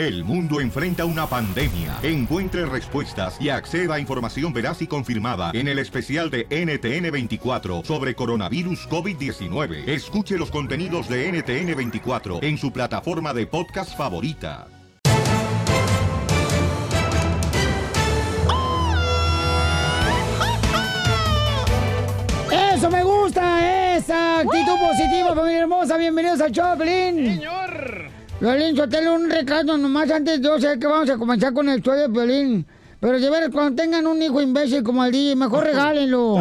El mundo enfrenta una pandemia. Encuentre respuestas y acceda a información veraz y confirmada en el especial de NTN24 sobre coronavirus COVID-19. Escuche los contenidos de NTN24 en su plataforma de podcast favorita. ¡Eso me gusta! ¡Esa actitud positiva, familia hermosa! ¡Bienvenidos al show, Pelín! ¡Señor! Violín, tengo un recado nomás antes. Yo sé que vamos a comenzar con el show de Pelín. Pero de ver, cuando tengan un hijo imbécil como el DJ, mejor regálenlo.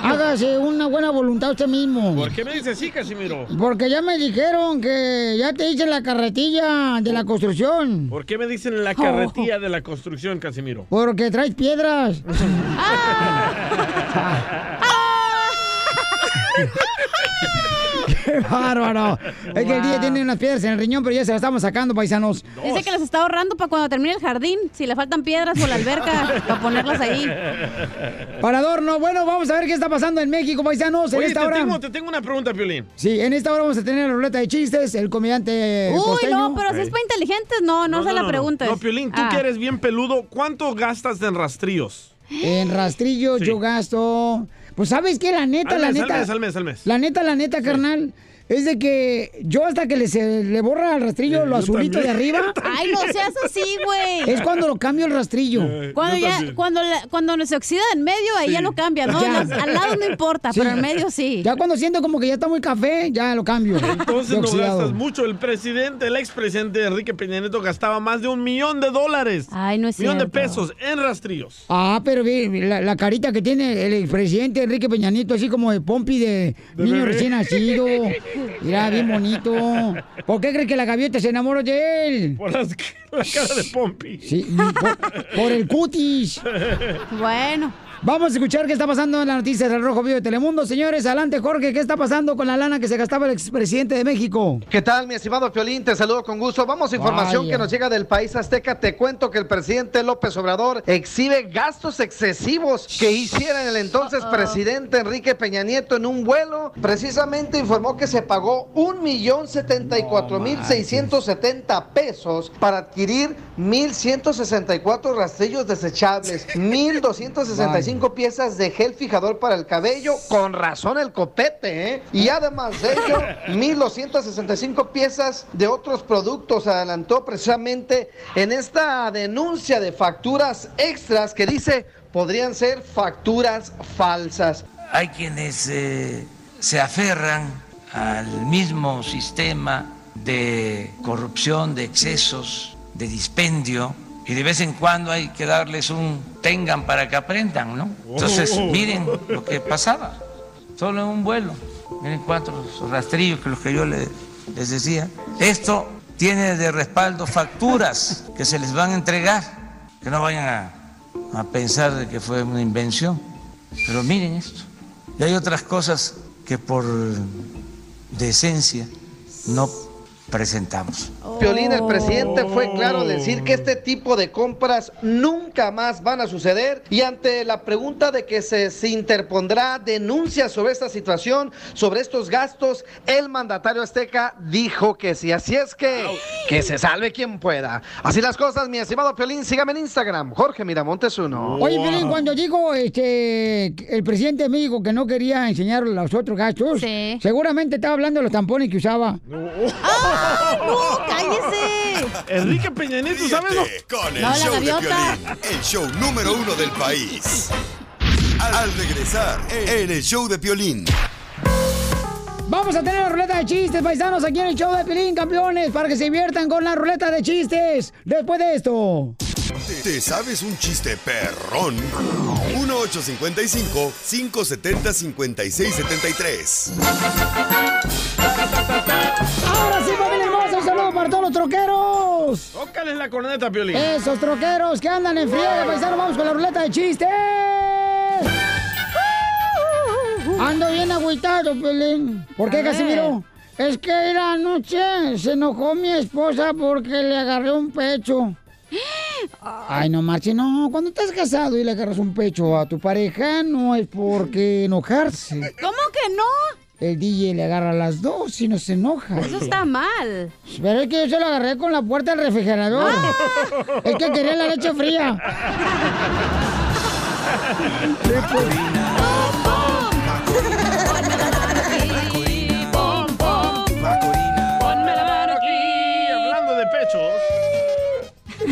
Hágase una buena voluntad usted mismo. ¿Por qué me dice así, Casimiro? Porque ya me dijeron que ya te hice la carretilla de la construcción. ¿Por qué me dicen la carretilla de la construcción, Casimiro? Porque traes piedras. ¡Qué bárbaro! Es que el día tiene unas piedras en el riñón, pero ya se las estamos sacando, paisanos. Dice que las está ahorrando para cuando termine el jardín, si le faltan piedras por la alberca, para ponerlas ahí. Para adorno, bueno, vamos a ver qué está pasando en México, paisanos, en esta te hora. tengo, te tengo una pregunta, Piolín. Sí, en esta hora vamos a tener la ruleta de chistes, el comediante Uy, costeño. no, pero si es para inteligentes, no, no, se la preguntes. No, Piolín, tú Ah. que eres bien peludo, ¿cuánto gastas en rastrillos? En rastrillo Sí. yo gasto. Pues sabes qué, la neta, Al la mes, al neta. mes, al mes, al mes. La neta, la neta, carnal. Es de que yo hasta que le, se le borra al rastrillo lo azulito de arriba. Ay, no seas así, güey. Es cuando lo cambio el rastrillo. Cuando Yo ya, también. cuando, la- cuando se oxida en medio, ahí ya lo cambia, ¿no? Al lado no importa, Sí. pero en medio sí. Ya cuando siento como que ya está muy café, ya lo cambio. Entonces no gastas mucho. El presidente, el expresidente Enrique Peña Nieto gastaba más de un millón de dólares. Ay, no es millón de pesos en rastrillos. Ah, pero la, la carita que tiene el presidente Enrique Peña Nieto, así como de pompi de, niño bebé. recién nacido. Mira, bien bonito. ¿Por qué cree que la gaviota se enamoró de él? Por las- la cara de Pompi. Sí, por, por el cutis. Bueno. Vamos a escuchar qué está pasando en las noticias del Rojo Vivo de Telemundo. Señores, adelante, Jorge. ¿Qué está pasando con la lana que se gastaba el expresidente de México? ¿Qué tal, mi estimado Piolín? Te saludo con gusto. Vamos a información Vaya. que nos llega del país azteca. Te cuento que el presidente López Obrador exhibe gastos excesivos que hiciera el entonces presidente Enrique Peña Nieto en un vuelo. Precisamente informó que se pagó un millón setenta y cuatro mil seiscientos setenta pesos para adquirir 1.164 rastrillos desechables, 1.265 piezas de gel fijador para el cabello. Con razón el copete, ¿eh? Y además de ello, 1.265 piezas de otros productos. Adelantó precisamente en esta denuncia de facturas extras que dice podrían ser facturas falsas. Hay quienes eh, se aferran al mismo sistema de corrupción, de excesos, de dispendio, y de vez en cuando hay que darles un tengan para que aprendan, ¿no? Entonces, Oh. miren lo que pasaba, solo en un vuelo, miren cuántos rastrillos que los que yo le- les decía. Esto tiene de respaldo facturas que se les van a entregar, que no vayan a, a pensar de que fue una invención. Pero miren esto. Y hay otras cosas que por decencia no presentamos. Piolín, el presidente fue claro al decir que este tipo de compras nunca más van a suceder y ante la pregunta de que se, se interpondrá denuncia sobre esta situación, sobre estos gastos, el mandatario azteca dijo que sí. Así es que, que se salve quien pueda. Así las cosas, mi estimado Piolín, sígame en Instagram, Jorge Miramontes uno. Oye, Piolín, cuando dijo este, el presidente de México que no quería enseñar los otros gastos, Sí. seguramente estaba hablando de los tampones que usaba. ¡Ah, no! ¡Cállese! Enrique Peña Nieto, ¿sabes? con el No, la show de. Piolín, el show número uno del país. Al regresar en el show de Piolín. Vamos a tener la ruleta de chistes, paisanos, aquí en el show de Pilín, campeones, para que se diviertan con la ruleta de chistes. Después de esto. ¿Te sabes un chiste perrón? 1855-570-5673. Ahora sí, familia hermosa, un saludo para todos los troqueros. Tócales la corneta, Piolín. Esos troqueros que andan en friega, paisanos, vamos con la ruleta de chistes. Ando bien agüitado, Pelín. ¿Por qué. Casimiro? Es que la noche se enojó mi esposa porque le agarré un pecho. Ay, no marche, no. Cuando estás casado y le agarras un pecho a tu pareja, no es por qué enojarse. ¿Cómo que no? el DJ le agarra las dos y no se enoja. Eso está mal. Pero es que yo se lo agarré con la puerta del refrigerador. Es que quería la leche fría.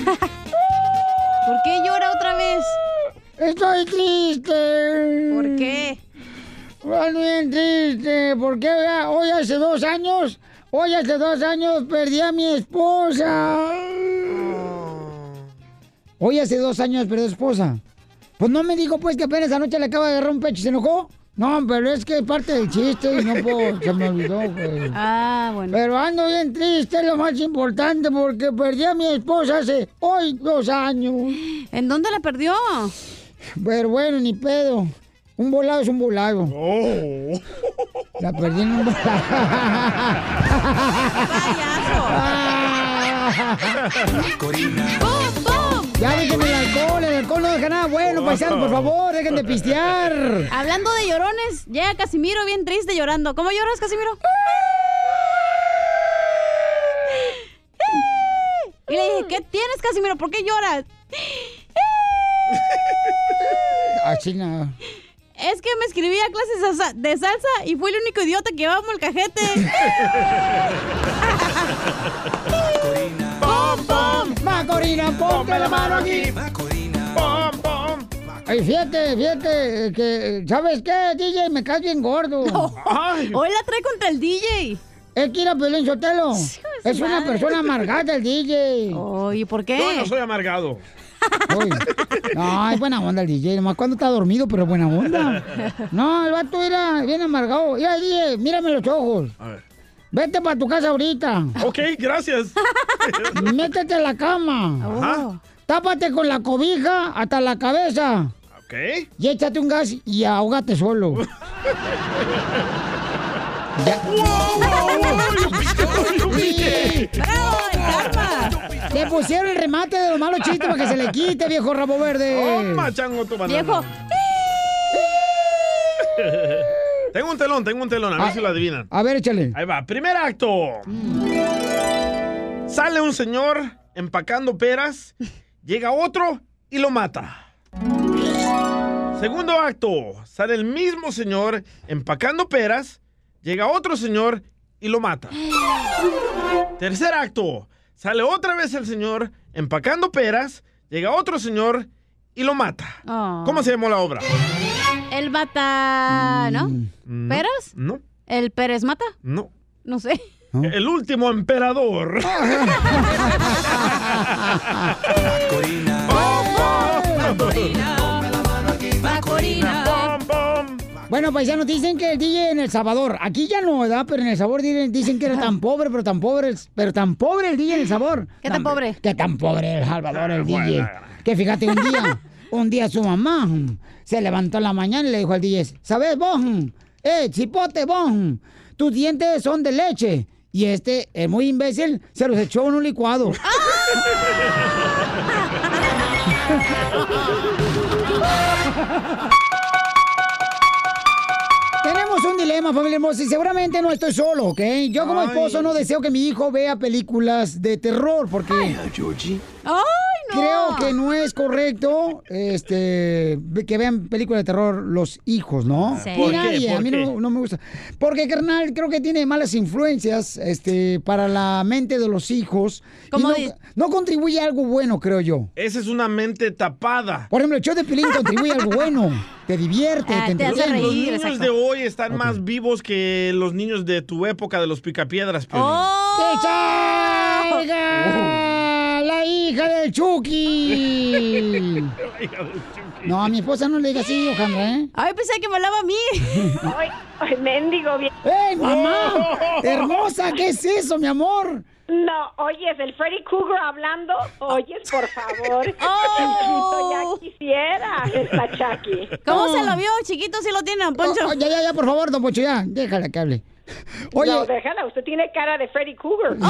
¿Por qué llora otra vez? Estoy triste. ¿Por qué? Estoy bien triste. Porque hoy hace dos años, hoy hace dos años perdí a mi esposa. Hoy hace dos años perdí a su esposa. Pues no me dijo pues que apenas anoche le acaba de agarrar un pecho y se enojó. No, pero es que es parte del chiste y no puedo, se me olvidó, pues. Ah, bueno. Pero ando bien triste, es lo más importante, porque perdí a mi esposa hace hoy dos años. ¿En dónde la perdió? Pero bueno, ni pedo. Un volado es un volado. Oh. La perdí en un volado. ¡Bum, bum! Ya dejen el alcohol, el alcohol no deja nada bueno, paisanos, por favor, dejen de pistear. Hablando de llorones, llega Casimiro bien triste llorando. ¿Cómo lloras, Casimiro? Y le dije, ¿qué tienes, Casimiro? ¿Por qué lloras? Así nada. Es que me escribí a clases de sa- de salsa y fui el único idiota que llevaba molcajete. ¡Pom, pom! Macorina, ponte la mano aquí. ¡Pom, pom! Ay, fíjate, fíjate, que, ¿sabes qué, DJ? Me caes bien gordo. ¡Ay! Hoy la trae contra el DJ. Es que ir a Pelín Sotelo. Es una madre. persona amargada el DJ. Oye, ¿por qué? Yo no soy amargado. Uy. No, es buena onda el DJ, nomás cuando está dormido, pero es buena onda. No, el vato era bien amargado. Mira, DJ, mírame los ojos. A ver. Vete para tu casa ahorita. Ok, gracias. Métete a la cama. Ajá. Tápate con la cobija hasta la cabeza. Ok. Y échate un gas y ahógate solo. Ya. ¡Bravo, el karma! Le pusieron el remate de los malos chistes para que se le quite, viejo rabo verde. Toma, chango, tu banana. Viejo, Tengo un telón, tengo un telón. A ver Ah. si lo adivinan. A ver, échale. Ahí va. Primer acto. Sale un señor empacando peras, llega otro y lo mata. Segundo acto. Sale el mismo señor empacando peras, llega otro señor y lo mata. Tercer acto. Sale otra vez el señor empacando peras, llega otro señor y lo mata. Oh. ¿Cómo se llamó la obra? El mata... ¿no? No, ¿Peras? No, ¿El Pérez mata? no. No sé. El último emperador. Pom, pom. Bueno, paisanos, dicen que el DJ en El Salvador, aquí ya no, ¿verdad? Pero en El Salvador dicen, dicen que era tan pobre, pero tan pobre, el- pero tan pobre el DJ en El Sabor. ¿Qué tan pobre? Que tan pobre El Salvador, el Bueno, DJ. bueno. Que fíjate, un día, un día su mamá se levantó en la mañana y le dijo al DJ, ¿sabes vos? Eh, chipote vos, tus dientes son de leche. Y este, el muy imbécil, se los echó en un licuado. Tenemos un dilema, familia hermosa, y seguramente no estoy solo, ¿ok? Yo como Ay. esposo no deseo que mi hijo vea películas de terror, porque ¡Ay, no! Creo que no es correcto este, que vean películas de terror los hijos, ¿no? Sí. ¿Por qué? nadie, a ¿Por mí qué? no, no me gusta. Porque, carnal, creo que tiene malas influencias este, para la mente de los hijos. y ¿Cómo no, contribuye a algo bueno, creo yo. Esa es una mente tapada. Por ejemplo, el show de Pelín contribuye a algo bueno. Te divierte, Ah, te te hace entretiene. Los reír. niños exacto. de hoy están más vivos que los niños de tu época de los picapiedras, Piolín. ¡Oh! ¡Que salga la hija del Chucky! No, a mi esposa no le diga así, Alejandra, ¿eh? Ay, pensé que me hablaba a mí. Ay, ay, mendigo bien. ¡Ey, mamá! ¡Hermosa! ¿Qué es eso, mi amor? No, oyes, el Freddy Cougar hablando. Oyes, por favor. Oh. Ya quisiera esta Chucky. ¿Cómo Oh. se lo vio? Chiquito sí lo tiene, don Poncho. Oh, oh, ya, ya, ya, por favor, don Poncho, ya. Déjala que hable. Oye, No, déjala, usted tiene cara de Freddy Cougar. mi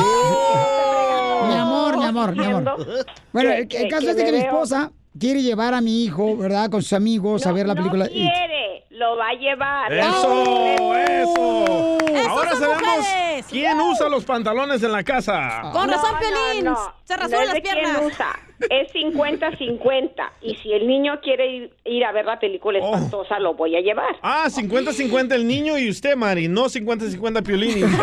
amor, mi amor, mi amor. Bueno, el, caso es de que mi esposa quiere llevar a mi hijo, ¿verdad? Con sus amigos a ver la no película. quiere. Lo va a llevar. ¡Eso! ¡Eso! ¡Esas Ahora sabemos mujeres! quién usa los pantalones en la casa. Con razón, No, Piolín. no, no. Se las de quién piernas. usa. Es 50-50. Y si el niño quiere ir, ir a ver la película Oh. espantosa, lo voy a llevar. Ah, 50-50 el niño y usted, Mari, no 50-50 Piolín.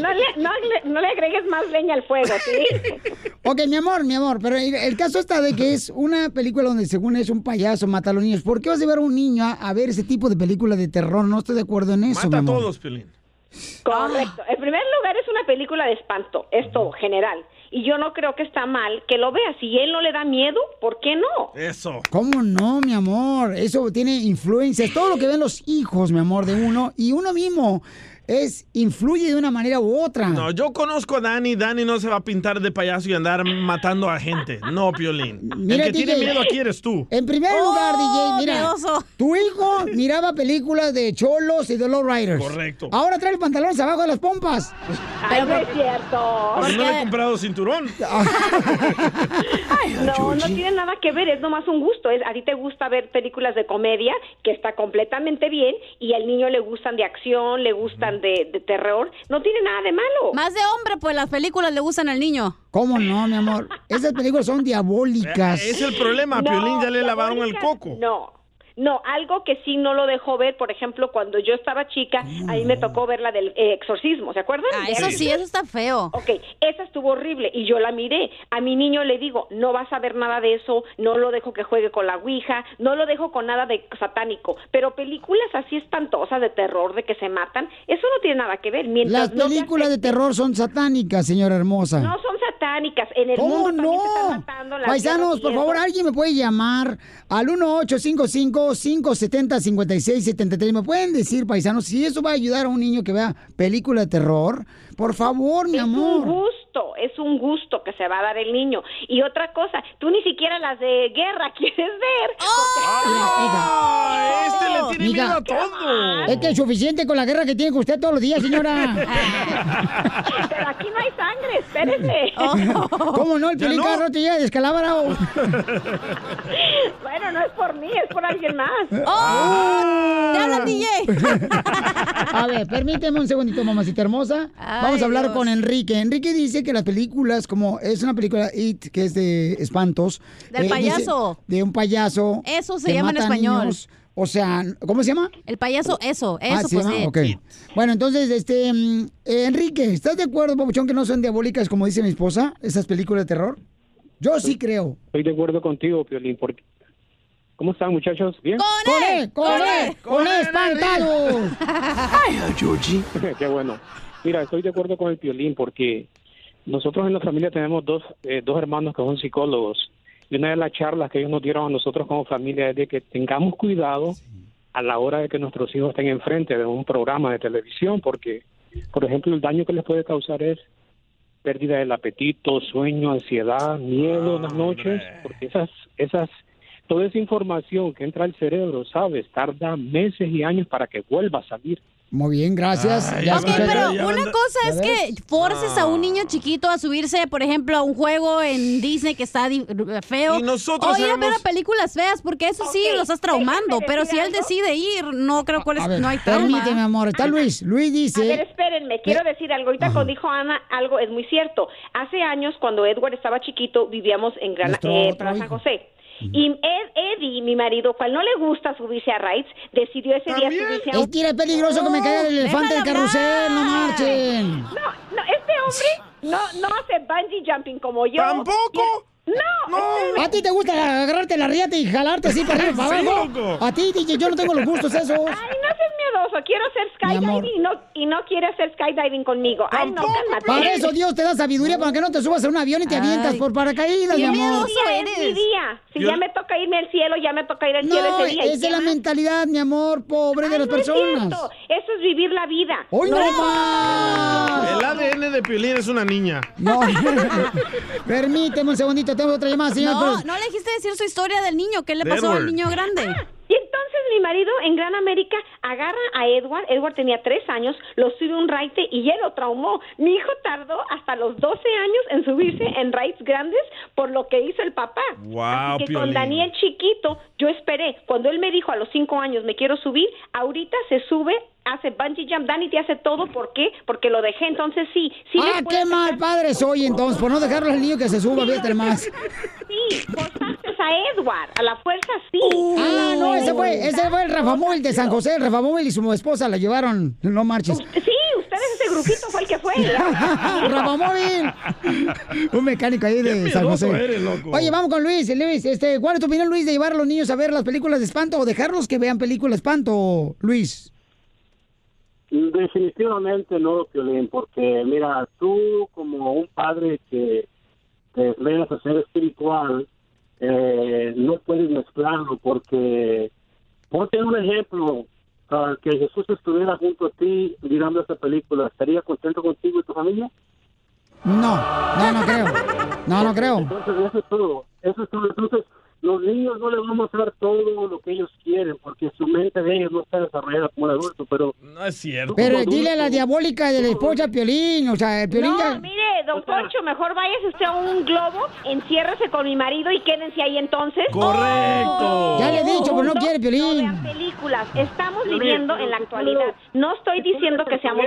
No le, no, le, no le agregues más leña al fuego, ¿sí? Ok, mi amor, mi amor, pero el, el caso está de que es una película donde según es un payaso mata a los niños. ¿Por qué vas a llevar a un niño a, a ver ese tipo de película de terror? No estoy de acuerdo en eso, mi Mata a amor. todos, Piolín. Correcto. En primer lugar, es una película de espanto, esto general. Y yo no creo que está mal que lo vea. Si él no le da miedo, ¿por qué no? Eso. ¿Cómo no, mi amor? Eso tiene influencias. Todo lo que ven los hijos, mi amor, de uno y uno mismo es influye de una manera u otra. No, yo conozco a Dani. Dani no se va a pintar de payaso y andar matando a gente. No, Piolín. Mira, el que tiene miedo aquí eres tú. En primer Oh, lugar, DJ, mira, miedoso. tu hijo miraba películas de cholos y de low riders. Correcto. Ahora trae los pantalones abajo de las pompas. Ay, no es cierto. Porque no le he comprado cinturón. No, no tiene nada que ver, es nomás un gusto. Es, a ti te gusta ver películas de comedia, que está completamente bien, y al niño le gustan de acción, le gustan de, de terror. No tiene nada de malo. Más de hombre, pues las películas le gustan al niño. ¿Cómo no, mi amor? Esas películas son diabólicas. Es el problema. A No, Piolín ya le lavaron el coco. No. No, algo que sí no lo dejó ver, por ejemplo, cuando yo estaba chica, a mí me tocó ver la del eh, exorcismo, ¿se acuerdan? Ah, eso sí, eso está feo. Ok, esa estuvo horrible y yo la miré. A mi niño le digo, no vas a ver nada de eso, no lo dejo que juegue con la Ouija, no lo dejo con nada de satánico. Pero películas así espantosas de terror, de que se matan, eso no tiene nada que ver. Mientras Las no películas de terror son satánicas, señora hermosa. No son satánicas. En el ¿Cómo mundo también se están no? matando las Paisanos, por favor, alguien me puede llamar al 1855-570-5673. ¿Me pueden decir, paisanos, si eso va a ayudar a un niño que vea película de terror? Por favor, mi Es un amor. gusto, es un gusto que se va a dar el niño. Y otra cosa, tú ni siquiera las de guerra quieres ver. Ah, este le tiene Mija. miedo a todo. Es que es suficiente con la guerra que tiene con usted todos los días, señora. Pero aquí no hay sangre, espérese. ¿Cómo no? El Ya pelín no. rato llega descalabrado. Bueno, no es por mí, es por alguien más. ¡Oh! ¡Te hablan, DJ! A ver, permíteme un segundito, mamacita hermosa. Ay, Vamos a hablar Dios. con Enrique. Enrique dice que las películas, como es una película It, que es de espantos. Del dice, payaso. de un payaso. Eso se llama en español. niños. O sea, ¿cómo se llama? El payaso, eso, ah, eso, se pues llama, sí. ok. Bueno, entonces, este, mm, eh, Enrique, ¿estás de acuerdo, Papuchón, que no son diabólicas, como dice mi esposa, esas películas de terror? Yo sí creo. Estoy de acuerdo contigo, Piolín, porque... ¿Cómo están, muchachos? ¿Bien? ¡Con ¡Con él! él! ¡Con él! ¡Con él, espantados! Qué bueno. Mira, estoy de acuerdo con el Piolín porque nosotros en la familia tenemos dos, eh, dos hermanos que son psicólogos. Y una de las charlas que ellos nos dieron a nosotros como familia es de que tengamos cuidado a la hora de que nuestros hijos estén enfrente de un programa de televisión, porque, por ejemplo, el daño que les puede causar es pérdida del apetito, sueño, ansiedad, miedo en las noches, porque esas, esas, toda esa información que entra al cerebro, sabes, tarda meses y años para que vuelva a salir. Muy bien, gracias. Ay, Ya Ok, escuché- pero ya una cosa es ¿Ya que forces a un niño chiquito a subirse, por ejemplo, a un juego en Disney que está di- feo. Y nosotros o ir a ver sabemos- a películas feas, porque eso sí Ok, lo estás traumando. Pero si él decide ir, no creo cuál es, ver, no hay trauma. permíteme, amor. Está Luis. Luis A ver, dice... espérenme, quiero decir algo. Ahorita cuando dijo Ana algo es muy cierto. Hace años, cuando Edward estaba chiquito, vivíamos en Gran, eh, hijo. José. Y Ed- Eddie, mi marido, cual no le gusta subirse a rides, decidió ese día ¿También? subirse a un... Es que era peligroso que me caiga el elefante del carrusel, no marchen. No, no, este hombre no, no hace bungee jumping como yo. ¿Tampoco? No, espérame. ¿A ti te gusta agarrarte la riata y jalarte así para arriba Sí, abajo? loco. A ti, DJ, yo no tengo los gustos esos. Ay, no seas miedoso. Quiero hacer skydiving y no, y no quiere hacer skydiving conmigo. Ay, no, cálmate. Para eso Dios te da sabiduría para que no te subas a un avión y te Ay. avientas por paracaídas, mi Qué amor. miedoso Día es mi eres. día. Si Yo- ya me toca irme al cielo, ya me toca ir al cielo No, ese día. ¿Y esa qué es la mentalidad, mi amor, pobre de las no personas. Eso es vivir la vida. ¡Hoy no, más! El ADN de Piolín es una niña. No, permíteme un segundito, tengo otra llamada, señor. No, pero- no le dijiste decir su historia del niño. ¿Qué le pasó al niño grande? Y entonces mi marido en Gran América agarra a Edward, Edward tenía tres años, lo sube a un raite y él lo traumó. Mi hijo tardó hasta los 12 años en subirse en raids grandes por lo que hizo el papá. Wow, Así que con. Daniel chiquito, yo esperé. Cuando él me dijo a los cinco años me quiero subir, ahorita se sube, hace bungee jump. Dani te hace todo, ¿por qué? Porque lo dejé. Entonces sí, ah, qué mal padre soy entonces, por no dejarlo al niño que se suba, fíjate más. Sí, forzaste a Edward, a la fuerza sí. Ah, no, ese fue, ese fue el Rafa Móvil de San José. El Rafa Móvil y su esposa la llevaron. No marches. Sí, ustedes ese grupito fue el que fue. Rafa Móvil. Un mecánico ahí de Qué San José. eres, loco. Oye, vamos con Luis. Luis, este, ¿cuál es tu opinión, Luis, de llevar a los niños a ver las películas de espanto o dejarlos que vean películas de espanto, Luis? Definitivamente no, Piolín, porque mira, tú como un padre que te veas a ser espiritual, eh, no puedes mezclarlo porque, ponte un ejemplo, ah, que Jesús estuviera junto a ti mirando esta película, ¿estaría contento contigo y tu familia? No, no, no creo. No, no creo. Entonces, eso es todo. Eso es todo. Entonces, los niños no les vamos a dar todo lo que ellos quieren, porque su mente de ellos no está desarrollada como el adulto, pero... No es cierto. Pero dile a la diabólica de la esposa Piolín, o sea, Piolín No, ya... mire, don Poncho, mejor váyase usted a un globo, enciérrese con mi marido y quédense ahí entonces. Correcto. Ya le he dicho, pero no quiere, Piolín. No vean películas. Estamos Piolín, viviendo en la actualidad. No estoy diciendo que seamos...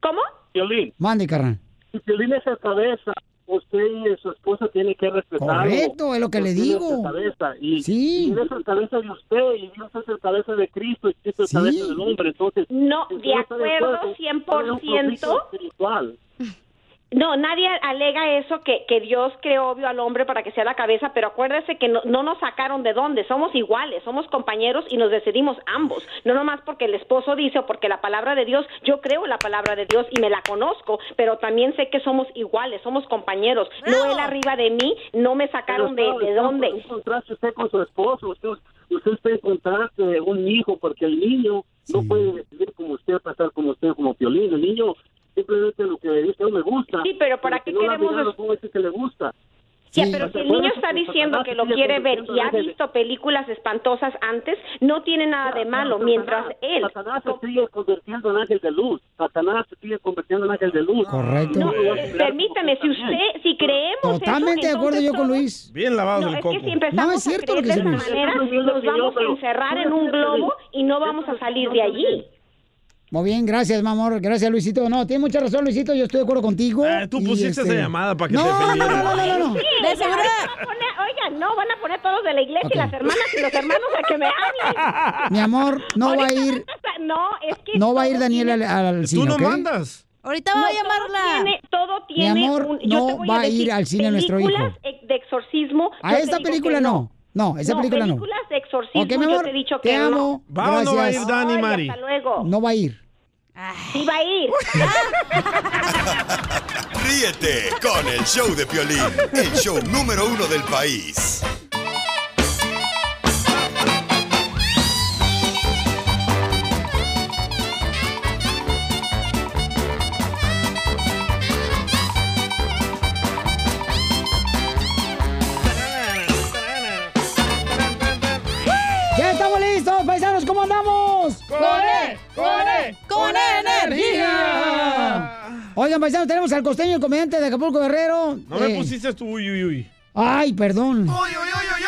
¿Cómo? Violín. Mande, carnal. Piolín es cabeza, usted y su esposa tienen que respetarlo. Correcto, es lo que le digo. es cabeza, y, Sí. y él es el cabeza de usted, y Dios es el cabeza de Cristo, y Cristo es el cabeza del hombre. Entonces, No, de acuerdo, acuerdo, 100%. hay un espiritual. No, nadie alega eso, que, que Dios creó obvio al hombre para que sea la cabeza, pero acuérdese que no, no nos sacaron de dónde, somos iguales, somos compañeros y nos decidimos ambos, no nomás porque el esposo dice o porque la palabra de Dios, yo creo en la palabra de Dios y me la conozco, pero también sé que somos iguales, somos compañeros, no él arriba de mí, no me sacaron de, Pero de está dónde. En contraste usted con su esposo, usted, usted está un hijo, porque el niño no puede decidir como usted, pasar como usted, como violín. El niño simplemente lo que dice no me gusta. Sí, pero ¿para qué no la queremos mirada, des- ¿cómo dice que le gusta? Sí. pero si el niño está que diciendo Satanás que lo quiere ver y ha visto películas espantosas antes, no tiene nada de malo, mientras él... Satanás se sigue convirtiendo en ángel de luz. Satanás se sigue convirtiendo en ángel de luz. Correcto. No, permítame, si usted, si creemos Totalmente eso, de acuerdo yo con Luis. Bien lavado No, el es coco. que si empezamos No, es cierto a lo creer que de dice esa Luis. manera, nos vamos a encerrar en un globo y no vamos a salir de allí. Muy bien, gracias, mi amor. Gracias, Luisito. No, tiene mucha razón, Luisito. Yo estoy de acuerdo contigo. Eh, tú pusiste este, esa llamada para que no, te no, no, no, no, no, no. Sí, De seguro- ahorita van a poner- Oigan, no, van a poner todos de la iglesia y las hermanas y los hermanos a que me hablen. Mi amor, no va a ir, No, es que no va a ir todo Daniel al, al cine, Tú no mandas. Ahorita va No, a todo llamarla. tiene- Todo Mi tiene amor, un- yo no te voy va a decir, ir al cine nuestro hijo. películas de exorcismo. A yo te esta película no. No, esa película no. películas de exorcismo, Ok, mi yo te he dicho que no. amo. ¿Va o no va a ir. Dani, Ay, Mari? hasta luego. No va a ir. Sí va a ir. Ríete con el show de Piolín, el show número uno del país. Paisanos! ¿Cómo andamos? ¡Con él! ¡Con él! ¡Con energía! Oigan, paisanos, tenemos al costeño, el comediante de Acapulco Guerrero. No me Eh, pusiste tu uy, uy, uy. Ay, perdón.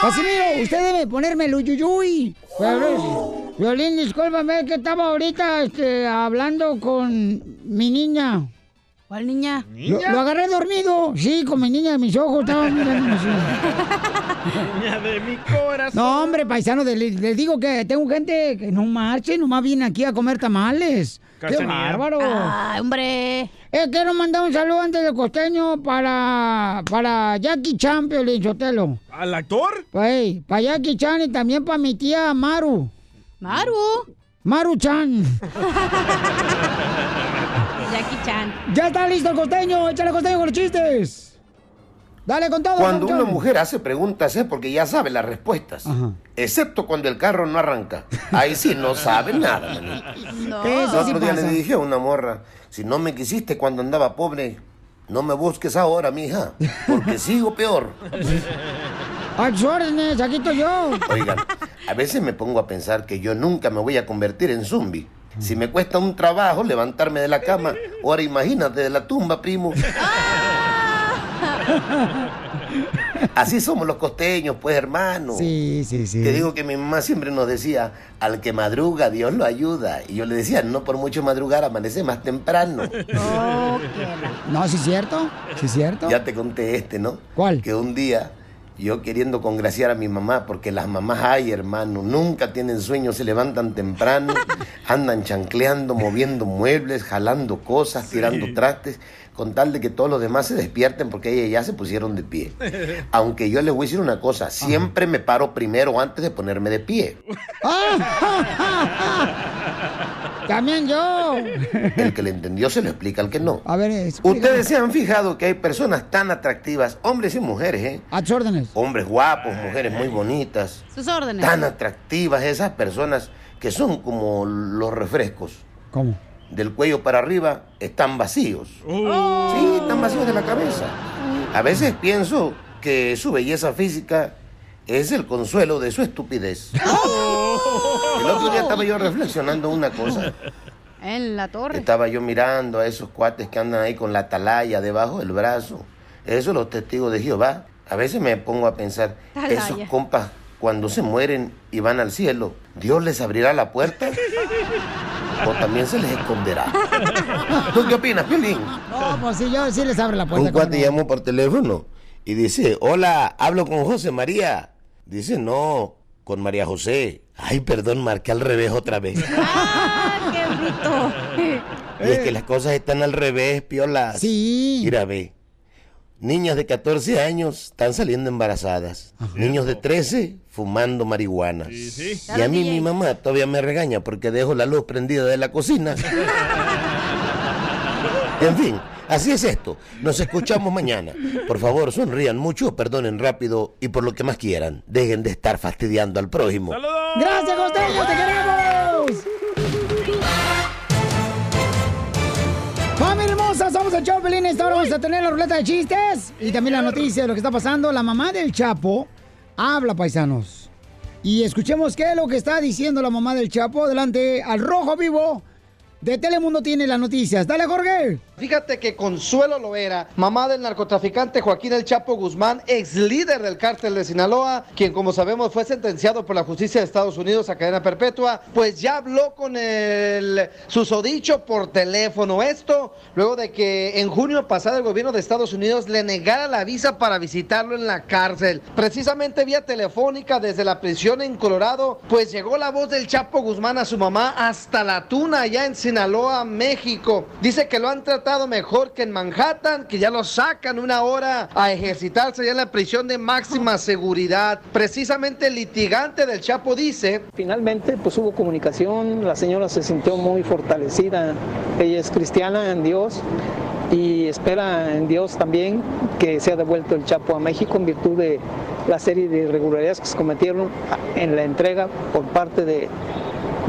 Casimiro, usted debe ponerme el uyuyuy. Pero, Violín, discúlpame que estaba ahorita este, hablando con mi niña. ¿Cuál niña? Lo, lo agarré dormido. Sí, con mi niña de mis ojos. Estaba mirando así. Niña de mi corazón. No, hombre, paisano, de- les digo que tengo gente que no marche, nomás viene aquí a comer tamales. ¡Qué bárbaro! Ay, hombre. Eh, quiero mandar un saludo antes del costeño para, para Jackie Chan, Piolín Sotelo. ¿Al actor? Hey, para Jackie Chan y también para mi tía Maru. Maru. Maru Chan. Ya está listo el costeño. Échale costeño con los chistes. Dale con todo. Cuando una mujer hace preguntas es porque ya sabe las respuestas. Ajá. Excepto cuando el carro no arranca. Ahí sí no sabe nada, manito. No. El Eso sí otro día pasa. le dije a una morra, si no me quisiste cuando andaba pobre, no me busques ahora, mija, porque sigo peor. A órdenes, aquí estoy yo. Oigan, A veces me pongo a pensar que yo nunca me voy a convertir en zombie. Si me cuesta un trabajo levantarme de la cama, ahora imagínate de la tumba, primo. Así somos los costeños, pues, hermano. Sí, sí, sí. Te digo que mi mamá siempre nos decía, al que madruga, Dios lo ayuda. Y yo le decía, no por mucho madrugar, amanece más temprano. No, sí es cierto. Sí es cierto. Ya te conté este, ¿no? ¿Cuál? Que un día yo queriendo congraciar a mi mamá, porque las mamás hay, hermano, nunca tienen sueño, se levantan temprano, andan chancleando, moviendo muebles, jalando cosas, tirando trastes, con tal de que todos los demás se despierten porque ellas ya se pusieron de pie. Aunque yo les voy a decir una cosa, siempre me paro primero antes de ponerme de pie. También yo. El que le entendió se lo explica al que no. A ver, explícame. Ustedes se han fijado que hay personas tan atractivas, hombres y mujeres, ¿eh? A tus órdenes. Hombres guapos, mujeres muy bonitas, Sus órdenes. tan atractivas esas personas que son como los refrescos. ¿Cómo? Del cuello para arriba están vacíos. Sí, están vacíos de la cabeza. A veces pienso que su belleza física es el consuelo de su estupidez. El otro día estaba yo reflexionando una cosa. En la torre. Estaba yo mirando a esos cuates que andan ahí con la atalaya debajo del brazo. Eso los testigos de Jehová. A veces me pongo a pensar, Atalaya. esos compas cuando se mueren y van al cielo, ¿Dios les abrirá la puerta? ¿O también se les esconderá? ¿Tú qué opinas, Piolín? No, pues sí, yo sí les abro la puerta. Un cuate no. llamó por teléfono y dice, hola, hablo con José María. Dice, no, con María José. Ay, perdón, marqué al revés otra vez. ¡Ah, qué bruto! Y es que las cosas están al revés, piolas. Sí. Mira, ve. Niñas de 14 años están saliendo embarazadas. Niños de 13 fumando marihuana. Y a mí mi mamá todavía me regaña porque dejo la luz prendida de la cocina. En fin, así es esto. Nos escuchamos mañana. Por favor, sonrían mucho, perdonen rápido y por lo que más quieran, dejen de estar fastidiando al prójimo. ¡Gracias, Costeño! ¡Te queremos! ¡Familia hermosa! Somos el Chopelín. Esta hora vamos a tener la ruleta de chistes y también la noticia de lo que está pasando. La mamá del Chapo habla, paisanos. Y escuchemos qué es lo que está diciendo la mamá del Chapo. Adelante, al rojo vivo de Telemundo tiene las noticias. ¡Dale, Jorge! Fíjate que Consuelo Loera, mamá del narcotraficante Joaquín El Chapo Guzmán, ex líder del cártel de Sinaloa, quien como sabemos fue sentenciado por la justicia de Estados Unidos a cadena perpetua, pues ya habló con el susodicho por teléfono. Esto luego de que en junio pasado el gobierno de Estados Unidos le negara la visa para visitarlo en la cárcel. Precisamente vía telefónica desde la prisión en Colorado, pues llegó la voz del Chapo Guzmán a su mamá hasta la tuna allá en Sinaloa, México. Dice que lo han tratado mejor que en Manhattan, que ya lo sacan una hora a ejercitarse allá en la prisión de máxima seguridad. Precisamente el litigante del Chapo dice... Finalmente, pues hubo comunicación, la señora se sintió muy fortalecida, ella es cristiana en Dios y espera en Dios también que sea devuelto el Chapo a México en virtud de la serie de irregularidades que se cometieron en la entrega por parte de,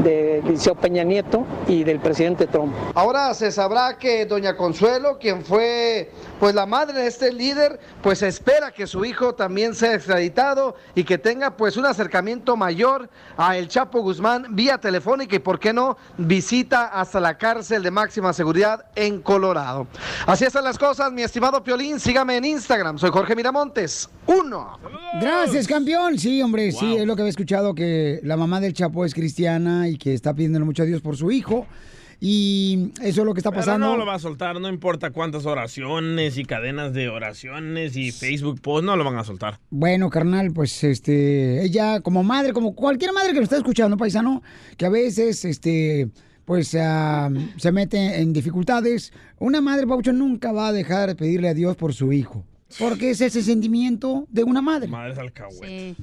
de Liceo Peña Nieto y del presidente Trump. Ahora se sabrá que doña Consuelo, quien fue pues la madre de este líder, pues espera que su hijo también sea extraditado y que tenga pues un acercamiento mayor a el Chapo Guzmán vía telefónica y por qué no visita hasta la cárcel de máxima seguridad en Colorado. Así están las cosas, mi estimado Piolín, sígame en Instagram, soy Jorge Miramontes. Uno. Gracias, campeón. Sí, hombre, sí, es lo que había escuchado, que la mamá del Chapo es cristiana y que está pidiendo mucho a Dios por su hijo. Y eso es lo que está Pero pasando. no lo va a soltar, no importa cuántas oraciones y cadenas de oraciones y Facebook post, no lo van a soltar. Bueno, carnal, pues este, ella como madre, como cualquier madre que lo está escuchando, paisano, que a veces, este, pues ah, se mete en dificultades, una madre, Paucho, nunca va a dejar de pedirle a Dios por su hijo. Porque es ese sentimiento de una madre. Madres alcahuete.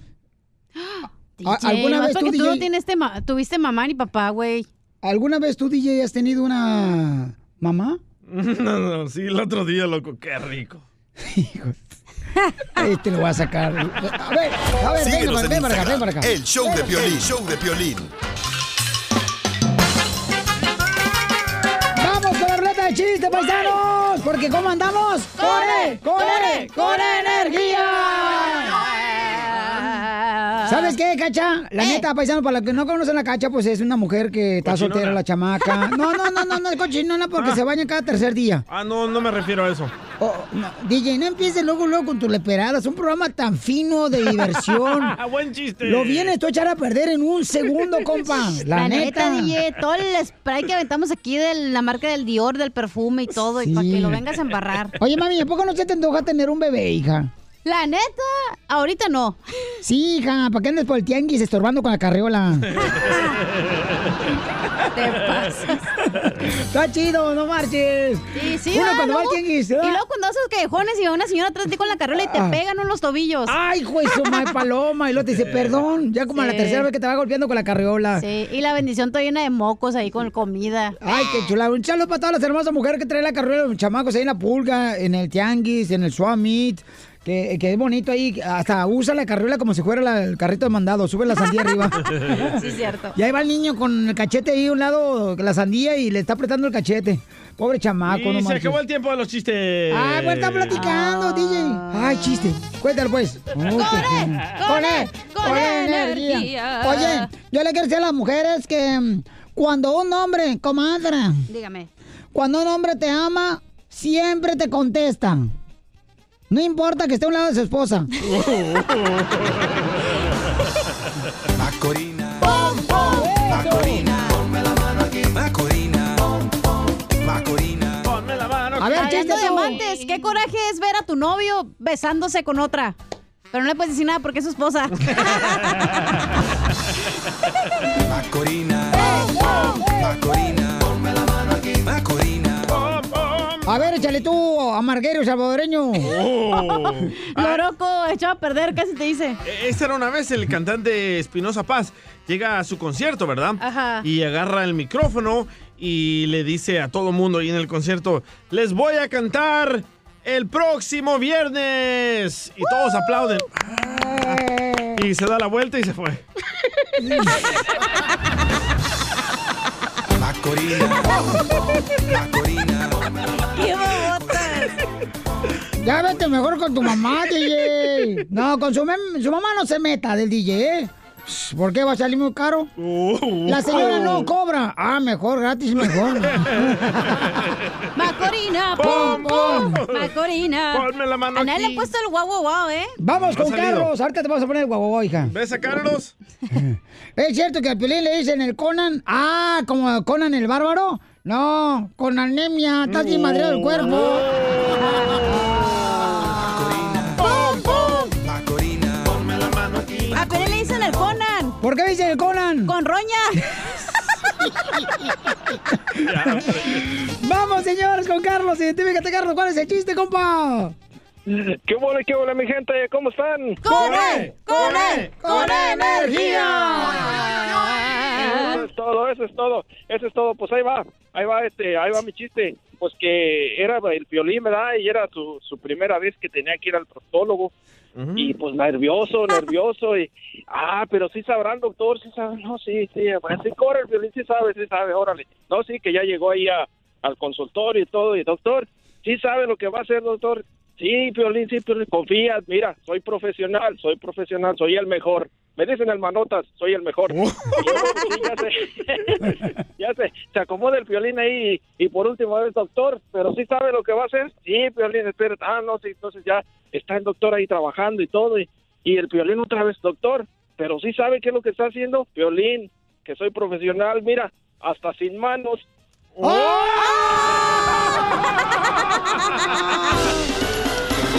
¿A- DJ, ¿Alguna vez tú, tú no DJ? tienes ma- tuviste mamá ni papá, güey. ¿Alguna vez tú, DJ, has tenido una mamá? No, no, sí, el otro día, loco, qué rico. Este lo voy a sacar. A ver, a ver, Síguenos para- en ven para acá, ven para acá. El show de Piolín. Show de Piolín. ¡Vamos con la ruleta de chistes, paisanos! Porque ¿cómo andamos? ¡Corre, corre, corre energía! ¿Sabes qué, Cacha? La neta, paisano, para los que no conocen a Cacha, pues es una mujer que está Cochinona. soltera, la chamaca. No, no, no, no, no es cochinona porque Ah. se baña cada tercer día. Ah, no, no me refiero a eso. Oh, no, DJ, no empieces luego, luego con tus leperadas. Un programa tan fino de diversión. Buen chiste. Lo vienes tú a echar a perder en un segundo, compa. La, La, neta, neta. DJ, todo el spray que aventamos aquí de la marca del Dior, del perfume y todo, y para que lo vengas a embarrar. Oye, mami, ¿a poco no se te antoja tener un bebé, hija? La neta, ahorita no. Sí, hija, ¿para qué andes por el tianguis estorbando con la carriola? Te pasas. Está chido, no marches. Y sí, Uno va, cuando va al luego- tianguis, Y ¿verdad? luego cuando haces callejones y va una señora atrás de ti con la carriola y te Ah. pegan en los tobillos. Ay, de su madre paloma. Y luego te dice, perdón. Ya como a la tercera vez que te va golpeando con la carriola. Sí, y la bendición toda llena de mocos ahí con comida. Ay, qué chula. Un saludo para todas las hermosas mujeres que traen la carriola, los chamacos ahí en la pulga, en el tianguis, en el swamit. Que, que es bonito ahí. Hasta usa la carriola como si fuera la- el carrito de mandado. Sube la sandía arriba. Sí, cierto. Y ahí va el niño con el cachete ahí a un lado, la sandía, y le está apretando el cachete. Pobre chamaco, Y no se manches. acabó el tiempo de los chistes. Ay, pues está platicando, DJ. Ay, chiste. Cuéntalo, pues. Con él, con él, con energía. Oye, yo le quiero decir a las mujeres que mm, cuando un hombre, comadre, Dígame. cuando un hombre te ama, siempre te contesta. No importa que esté a un lado de su esposa. Macorina. Macorina. Ponme la mano aquí. Macorina. Macorina. Ponme la mano. A ver, chiste amantes, qué coraje es ver a tu novio besándose con otra. Pero no le puedes decir nada porque es su esposa. Macorina. Macorina. A ver, échale tú, amarguero salvadoreño. Oh. Loroco, echado a perder, casi te dice. E- Esta era una vez el cantante Espinosa Paz. Llega a su concierto, ¿verdad? Ajá. Y agarra el micrófono y le dice a todo mundo ahí en el concierto, les voy a cantar el próximo viernes. Y todos aplauden. Y se da la vuelta y se fue. Macorina. Macorina. ¡Qué bobotas! Ya vete mejor con tu mamá, DJ. No, con su, su mamá no se meta del DJ, ¿eh? ¿Por qué va a salir muy caro? La señora no cobra. Ah, mejor, gratis, mejor. Macorina, Pom, pom. Macorina. Ponme la mano A nadie le han puesto el guau, guau, guau, ¿eh? Vamos No ha con. Carlos. Ahorita te vamos a poner el guaguabó, hija. ¿Ves a Carlos? ¿Es cierto que al Piolín le dicen el Conan? Ah, como Conan el bárbaro. No, con anemia. Estás bien madreado el cuerpo. ¿Por qué dicen el Conan? Con roña. Vamos, señores, con Carlos. Identifícate, Carlos. ¿Cuál es el chiste, compa? ¿Qué huele, qué huele, mi gente? ¿Cómo están? ¡Con él! ¡Con él! ¡Con energía! Eso es todo, eso es todo, eso es todo. Pues ahí va, ahí va este, ahí va mi chiste. Pues que era el violín, ¿verdad? Y era su, su primera vez que tenía que ir al proctólogo. Y pues nervioso, nervioso. Y, ah, pero sí sabrán, doctor, sí saben. No, sí, sí, pues, sí corre el violín, sí sabe, sí sabe, órale. No, sí, que ya llegó ahí a- al consultorio y todo. Y doctor, sí sabe lo que va a hacer, doctor. Sí, Piolín, sí, Piolín, confía, mira, soy profesional, soy profesional, soy el mejor. Me dicen el manotas, soy el mejor. Luego, sí, ya se, ya se, se acomoda el Piolín ahí y, y por último vez, doctor, pero sí sabe lo que va a hacer. Sí, Piolín, espera, ah, no, sí, entonces ya está el doctor ahí trabajando y todo y, y el Piolín otra vez, doctor, pero sí sabe qué es lo que está haciendo. Piolín, que soy profesional, mira, hasta sin manos. Sigue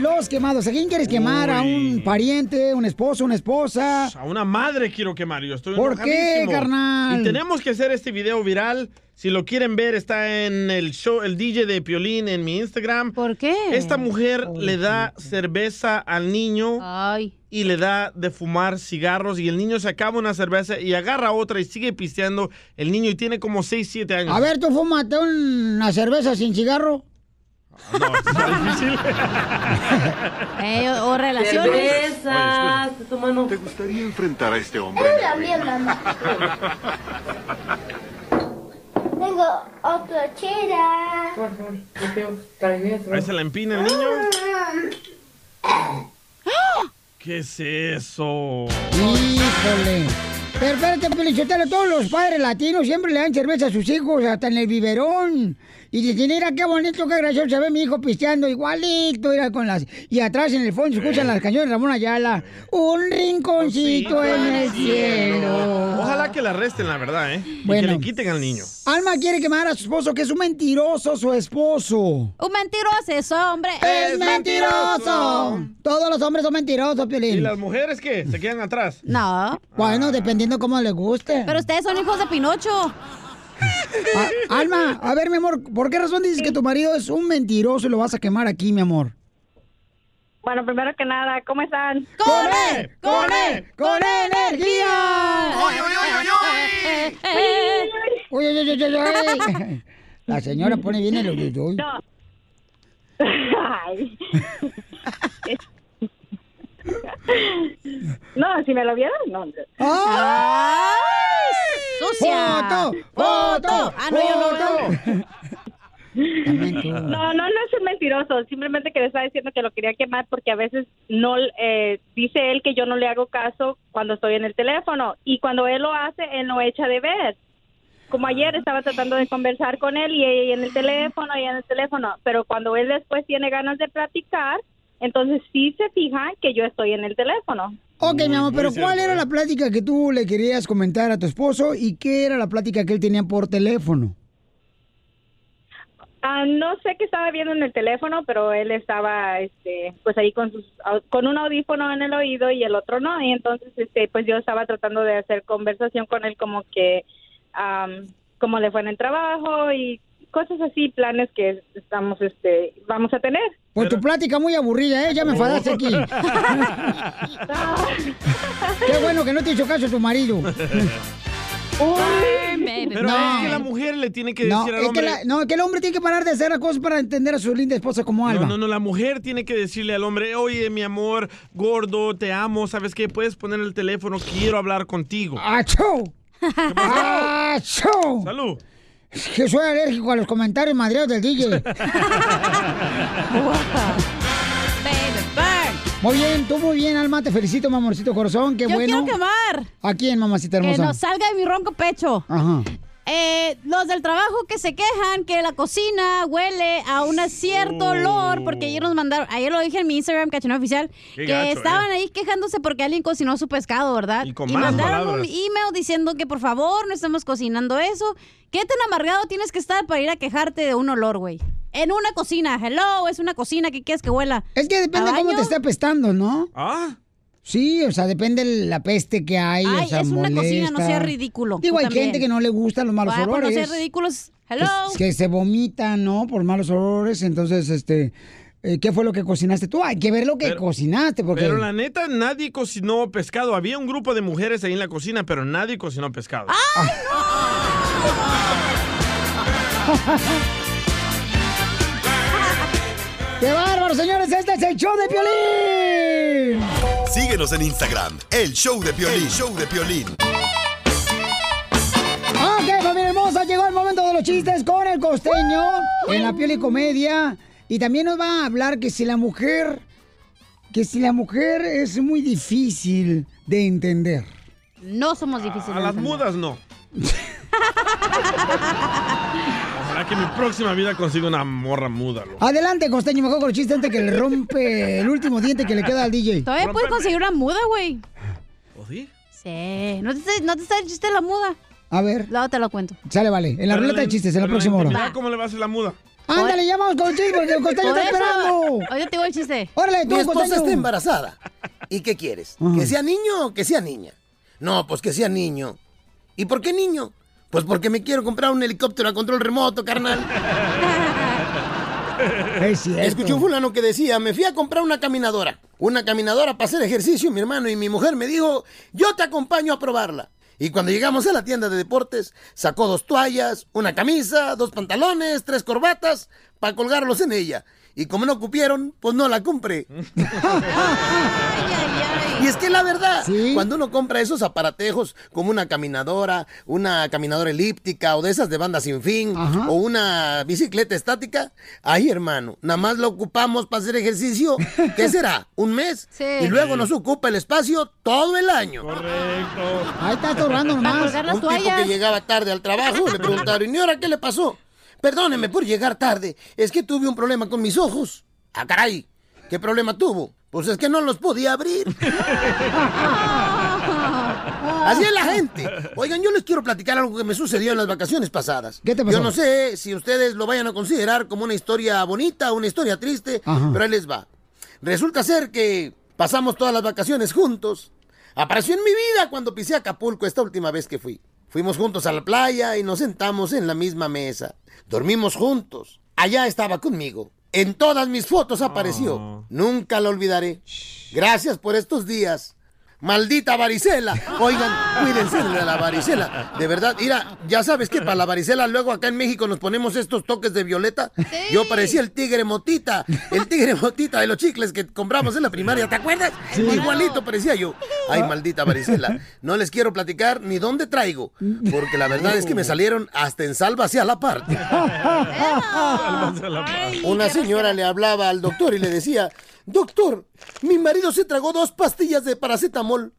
los quemados. ¿A quién quieres quemar? ¿A un pariente, un esposo, una esposa? A una madre quiero quemar, yo estoy ¿Por qué, carnal? Y tenemos que hacer este video viral. Si lo quieren ver, está en el show, el DJ de Piolín en mi Instagram. ¿Por qué? Esta mujer le da cerveza al niño y le da de fumar cigarros y el niño se acaba una cerveza y agarra otra y sigue pisteando el niño y tiene como 6, 7 años. A ver, tú fúmate una cerveza sin cigarro. No, está difícil. Eh, o, o relaciones. Cervezas, ¿Te gustaría enfrentar a este hombre? Tengo tengo otra chera. Ahí se la empina el niño. ¿Qué es eso? Híjole. Pero espérate, Pelichotelo, todos los padres latinos siempre le dan cerveza a sus hijos, hasta en el biberón. Y dicen, mira qué bonito, qué gracioso se ve mi hijo pisteando igualito, mira con las... Y atrás en el fondo se escuchan las canciones de Ramón Ayala. Un rinconcito en el cielo. Ojalá que la arresten, la verdad, ¿eh? Y Bueno. que le quiten al niño. Alma quiere quemar a su esposo, que es un mentiroso su esposo. Un mentiroso ese hombre. ¡Es mentiroso! Todos los hombres son mentirosos, Piolín. ¿Y las mujeres qué? ¿Se quedan atrás? No. Bueno, dependiendo cómo le guste. Pero ustedes son hijos de Pinocho. Ah, Alma, a ver, mi amor, ¿por qué razón dices que tu marido es un mentiroso y lo vas a quemar aquí, mi amor? Bueno, primero que nada, ¿cómo están? ¡Con él! ¡Con él! ¡Con energía! ¡Oy, oy, oy, Uy, uy, uy, uy, uy. La señora pone bien el uy, uy. No. Ay. No, si me lo vieron, no. ¡Ay! ¡Sucia! ¡Foto! ¡Foto! Ah, no, yo no. No, no, no es un mentiroso. Simplemente que le estaba diciendo que lo quería quemar porque a veces no eh, dice él que yo no le hago caso cuando estoy en el teléfono y cuando él lo hace él no echa de ver. Como ayer estaba tratando de conversar con él y, y en el teléfono y en el teléfono, pero cuando él después tiene ganas de platicar, entonces sí se fija que yo estoy en el teléfono. Ok, mi amor, pero muy ¿cuál cierto, era la plática que tú le querías comentar a tu esposo y qué era la plática que él tenía por teléfono? Ah, no sé qué estaba viendo en el teléfono, pero él estaba, este, pues ahí con sus, con un audífono en el oído y el otro no, y entonces, este, pues yo estaba tratando de hacer conversación con él como que, am, cómo le fue en el trabajo y cosas así, planes que estamos, este, vamos a tener. Pues tu plática muy aburrida, ¿eh? Ya me enfadaste aquí. Qué bueno que no te hizo caso tu marido. Pero No. es que la mujer le tiene que No, decir al es que hombre... la- no, que el hombre tiene que parar de hacer las cosas para entender a su linda esposa como Alba. No, no, no, la mujer tiene que decirle al hombre, oye, mi amor, gordo, te amo, ¿sabes qué? Puedes poner el teléfono, quiero hablar contigo. ¡Achó! ¡Achó! ¡Salud! Es que soy alérgico a los comentarios madreados del DJ. Muy bien, tú muy bien, Alma. Te felicito, mi amorcito corazón. Qué Yo bueno. quiero quemar. ¿A quién, mamacita Que hermosa? nos salga de mi ronco pecho. Ajá. Eh, los del trabajo que se quejan que la cocina huele a un cierto Oh. olor, porque ayer nos mandaron, ayer lo dije en mi Instagram, cachoneo oficial, Qué que gacho, estaban eh. ahí quejándose porque alguien cocinó su pescado, ¿verdad? Y con malas mandaron un email diciendo que por favor no estemos cocinando eso. ¿Qué tan amargado tienes que estar para ir a quejarte de un olor, güey? En una cocina, hello, es una cocina, ¿qué quieres que huela? Es que depende ¿A cómo te esté apestando, ¿no? Ah. Sí, o sea, depende la peste que hay. Ay, o sea, es una cocina, no sea ridículo. Digo, hay también. gente que no le gustan los malos Ah, por no olores. ser ridículos, hello. Que, que se vomita, ¿no? Por malos olores. Entonces, este, eh, ¿qué fue lo que cocinaste tú? Hay que ver lo que Pero- cocinaste, porque... Pero la neta, nadie cocinó pescado. Había un grupo de mujeres ahí en la cocina, pero nadie cocinó pescado. ¡Qué bárbaro, señores! ¡Este es el show de Piolín! Síguenos en Instagram, el show de Piolín, el show de Piolín. Ok, familia hermosa, llegó el momento de los chistes con el costeño en la piel y comedia. Y también nos va a hablar que si la mujer, que si la mujer es muy difícil de entender. No somos difíciles. A las mudas no. Que mi próxima vida consiga una morra muda, loco. Adelante, costeño, mejor con el chiste antes que le rompe el último diente que le queda al DJ. Todavía puedes conseguir una muda, güey. ¿O sí? Sí. ¿No te, no te está el chiste de la muda? A ver. Luego te lo cuento. Sale, vale. En la Pero ruleta de chistes, en la próxima hora. ¿Cómo le va a hacer la muda? Ándale, ya vamos con el chiste porque el costeño está esperando. Oye, te digo el chiste. Órale, tú, Mi esposa costeño. está embarazada. ¿Y qué quieres? ¿Que sea niño o que sea niña? No, pues que sea niño. ¿Y por qué niño? Pues porque me quiero comprar un helicóptero a control remoto, carnal. Es cierto. Escuché un fulano que decía, me fui a comprar una caminadora. Una caminadora para hacer ejercicio, mi hermano, y mi mujer me dijo, yo te acompaño a probarla. Y cuando llegamos a la tienda de deportes, sacó dos toallas, una camisa, dos pantalones, tres corbatas, para colgarlos en ella. Y como no cupieron, pues no la compré. Y es que la verdad, cuando uno compra esos aparatejos como una caminadora, una caminadora elíptica o de esas de banda sin fin o una bicicleta estática, ay hermano, nada más lo ocupamos para hacer ejercicio, ¿qué será? ¿Un mes? Sí. Y luego nos ocupa el espacio todo el año. Correcto. Ahí está atorando nomás. Un tipo que llegaba tarde al trabajo le preguntaron, ¿y ahora qué le pasó? Perdóneme por llegar tarde, es que tuve un problema con mis ojos. Ah, caray, ¿qué problema tuvo? Pues es que no los podía abrir. Así es la gente. Oigan, yo les quiero platicar algo que me sucedió en las vacaciones pasadas. ¿Qué te pasó? Yo no sé si ustedes lo vayan a considerar como una historia bonita o una historia triste, Ajá. pero ahí les va. Resulta ser que pasamos todas las vacaciones juntos. Apareció en mi vida cuando pisé Acapulco esta última vez que fui. Fuimos juntos a la playa y nos sentamos en la misma mesa. Dormimos juntos. Allá estaba conmigo. En todas mis fotos apareció. Nunca lo olvidaré. Gracias por estos días. Maldita varicela. Oigan, cuídense de la varicela. De verdad, mira, ya sabes que para la varicela luego acá en México nos ponemos estos toques de violeta. Yo parecía el tigre motita, el tigre motita de los chicles que compramos en la primaria, ¿te acuerdas? Igualito parecía yo. Ay, maldita varicela. No les quiero platicar ni dónde traigo, porque la verdad es que me salieron hasta en salva hacia la parte. Una señora le hablaba al doctor y le decía, doctor, mi marido se tragó dos pastillas de paracetamol.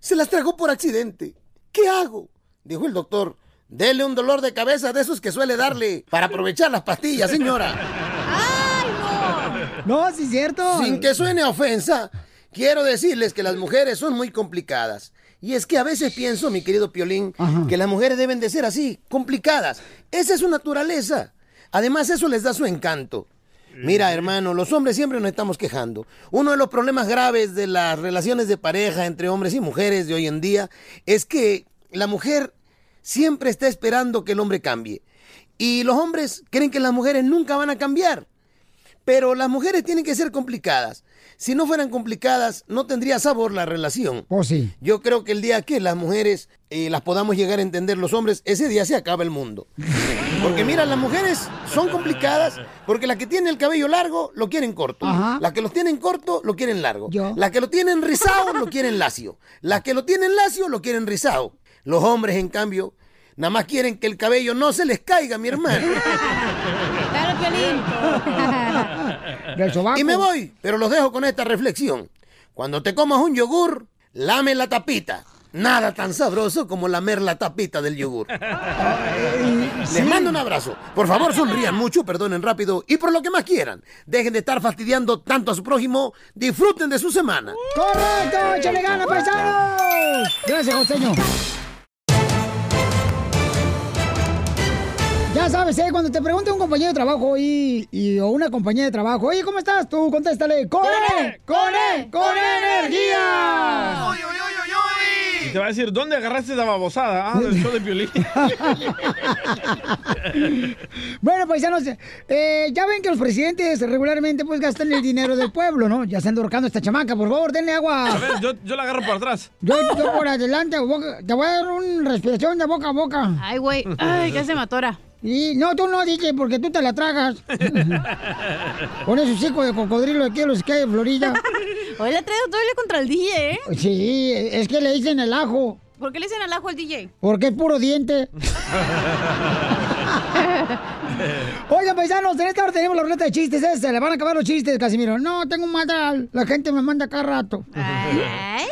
Se las tragó por accidente. ¿Qué hago? Dijo el doctor. Dele un dolor de cabeza de esos que suele darle para aprovechar las pastillas, señora. No, sí es cierto. Sin que suene a ofensa, quiero decirles que las mujeres son muy complicadas. Y es que a veces pienso, mi querido Piolín, que las mujeres deben de ser así, complicadas. Esa es su naturaleza. Además, eso les da su encanto. Mira, hermano, los hombres siempre nos estamos quejando. Uno de los problemas graves de las relaciones de pareja entre hombres y mujeres de hoy en día es que la mujer siempre está esperando que el hombre cambie. Y los hombres creen que las mujeres nunca van a cambiar. Pero las mujeres tienen que ser complicadas. Si no fueran complicadas, no tendría sabor la relación. Oh, sí. Yo creo que el día que las mujeres eh, las podamos llegar a entender los hombres, ese día se acaba el mundo. Porque mira, las mujeres son complicadas porque la que tiene el cabello largo lo quieren corto. Ajá. La que lo tienen corto lo quieren largo. Yo. La que lo tienen rizado lo quieren lacio. La que lo tienen lacio lo quieren rizado. Los hombres, en cambio, nada más quieren que el cabello no se les caiga, mi hermano. Claro, Y me voy, pero los dejo con esta reflexión. Cuando te comas un yogur, lame la tapita. Nada tan sabroso como lamer la tapita del yogur. Les mando un abrazo. Por favor, sonrían mucho, perdonen rápido y por lo que más quieran. Dejen de estar fastidiando tanto a su prójimo. Disfruten de su semana. ¡Correcto! ¡Échale ganas, paisanos! Gracias, Joseño. Ya sabes, ¿eh? cuando te pregunte un compañero de trabajo y, y- o una compañía de trabajo, oye, ¿cómo estás? Tú contéstale, ¡con E! ¡Con E! ¡Con energía! Y te va a decir, ¿dónde agarraste esa babosada? Ah, del show de violín. Bueno, paisanos, eh, ya ven que los presidentes regularmente pues gastan el dinero del pueblo, ¿no? Ya están ahorcando esta chamaca, por favor, denle agua. A ver, yo, yo la agarro por atrás. Yo, yo por adelante, boca- te voy a dar una respiración de boca a boca. Ay, güey. Ay, que se me atora. Y no, tú no, DJ, porque tú te la tragas. Con esos hijos de cocodrilo aquí a los que hay en Florida. Hoy le traigo doble contra el DJ, ¿eh? Sí, es que le dicen el ajo, ¿Por qué le dicen al ajo al DJ? porque es puro diente. Oigan, paisanos, en esta hora tenemos la ruleta de chistes. ¿eh? Se le van a acabar los chistes, Casimiro. No, tengo un madral. La gente me manda cada rato. Ay,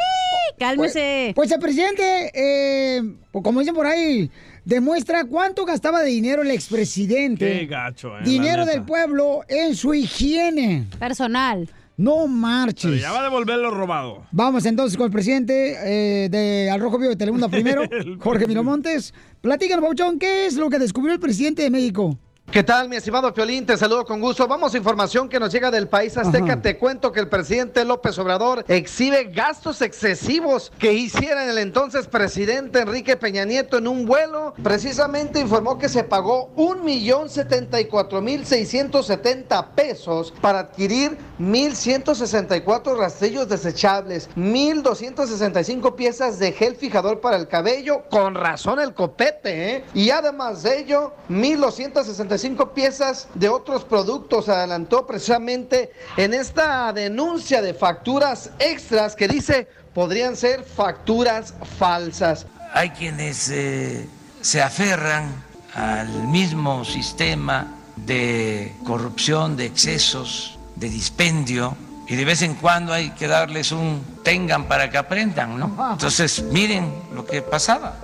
cálmese. Pues, pues el presidente, eh, pues como dicen por ahí, demuestra cuánto gastaba de dinero el expresidente. Qué gacho, eh. Dinero del pueblo en su higiene. Personal. No Pero marches. ya va a devolver lo robado. Vamos entonces con el presidente eh, de Al Rojo Vivo de Telemundo primero, Jorge Miramontes. Platícanos, Pauchón, ¿qué es lo que descubrió el presidente de México? ¿Qué tal, mi estimado Piolín? Te saludo con gusto. Vamos a información que nos llega del país azteca. Ajá. Te cuento que el presidente López Obrador exhibe gastos excesivos que hiciera el entonces presidente Enrique Peña Nieto en un vuelo. Precisamente informó que se pagó un millón setenta y cuatro mil seiscientos setenta pesos para adquirir mil ciento sesenta y cuatro rastrillos desechables, mil doscientos sesenta y cinco piezas de gel fijador para el cabello. Con razón el copete, ¿eh? Y además de ello, 1.265 cinco piezas de otros productos. Adelantó precisamente en esta denuncia de facturas extras que dice podrían ser facturas falsas. Hay quienes eh, se aferran al mismo sistema de corrupción, de excesos, de dispendio, y de vez en cuando hay que darles un tengan para que aprendan, ¿no? Entonces, miren lo que pasaba,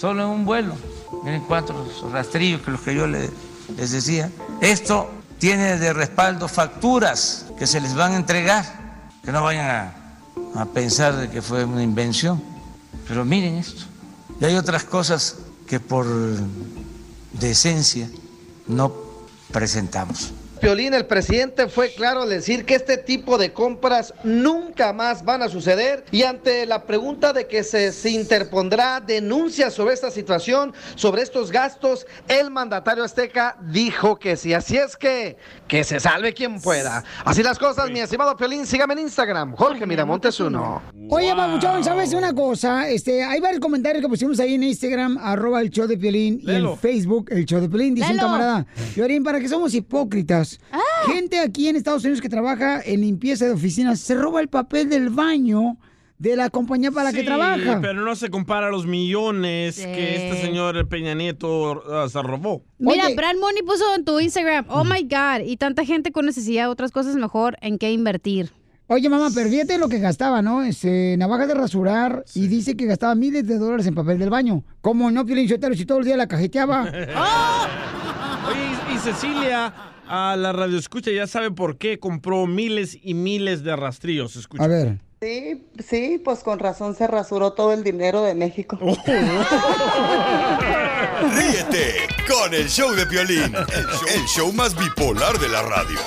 solo en un vuelo, miren cuántos rastrillos que los que yo le- les decía. Esto tiene de respaldo facturas que se les van a entregar, que no vayan a, pensar que fue una invención, pero miren esto. Y hay otras cosas que por decencia no presentamos. Piolín, el presidente fue claro al decir que este tipo de compras nunca más van a suceder y ante la pregunta de que se, se interpondrá denuncia sobre esta situación, sobre estos gastos, el mandatario azteca dijo que sí. Así es que, que se salve quien pueda. Así las cosas, mi estimado Piolín, sígame en Instagram, Jorge Miramontes uno. Oye, Papuchón, ¿sabes una cosa? Este, hay varios comentarios que pusimos ahí en Instagram, arroba el show de Piolín, y en Facebook, el show de Piolín, dice un camarada. Piolín, ¿para qué somos hipócritas? Gente aquí en Estados Unidos que trabaja en limpieza de oficinas se roba el papel del baño de la compañía para la que Sí, trabaja. pero no se compara a los millones que este señor Peña Nieto ah, se robó. Mira, Brad Money puso en tu Instagram, oh my God, y tanta gente con necesidad de otras cosas mejor en qué invertir. Oye, mamá, pero fíjate lo que gastaba, ¿no? Este, navajas de rasurar y dice que gastaba miles de dólares en papel del baño. ¿Cómo no, Piolín Sotelo, si todo el día la cajeteaba? Oye, y, y Cecilia, a la radio escucha, ya sabe por qué compró miles y miles de rastrillos. Escucha. A ver. Sí, sí, pues con razón se rasuró todo el dinero de México. Ríete con el show de Piolín, el show, el show más bipolar de la radio.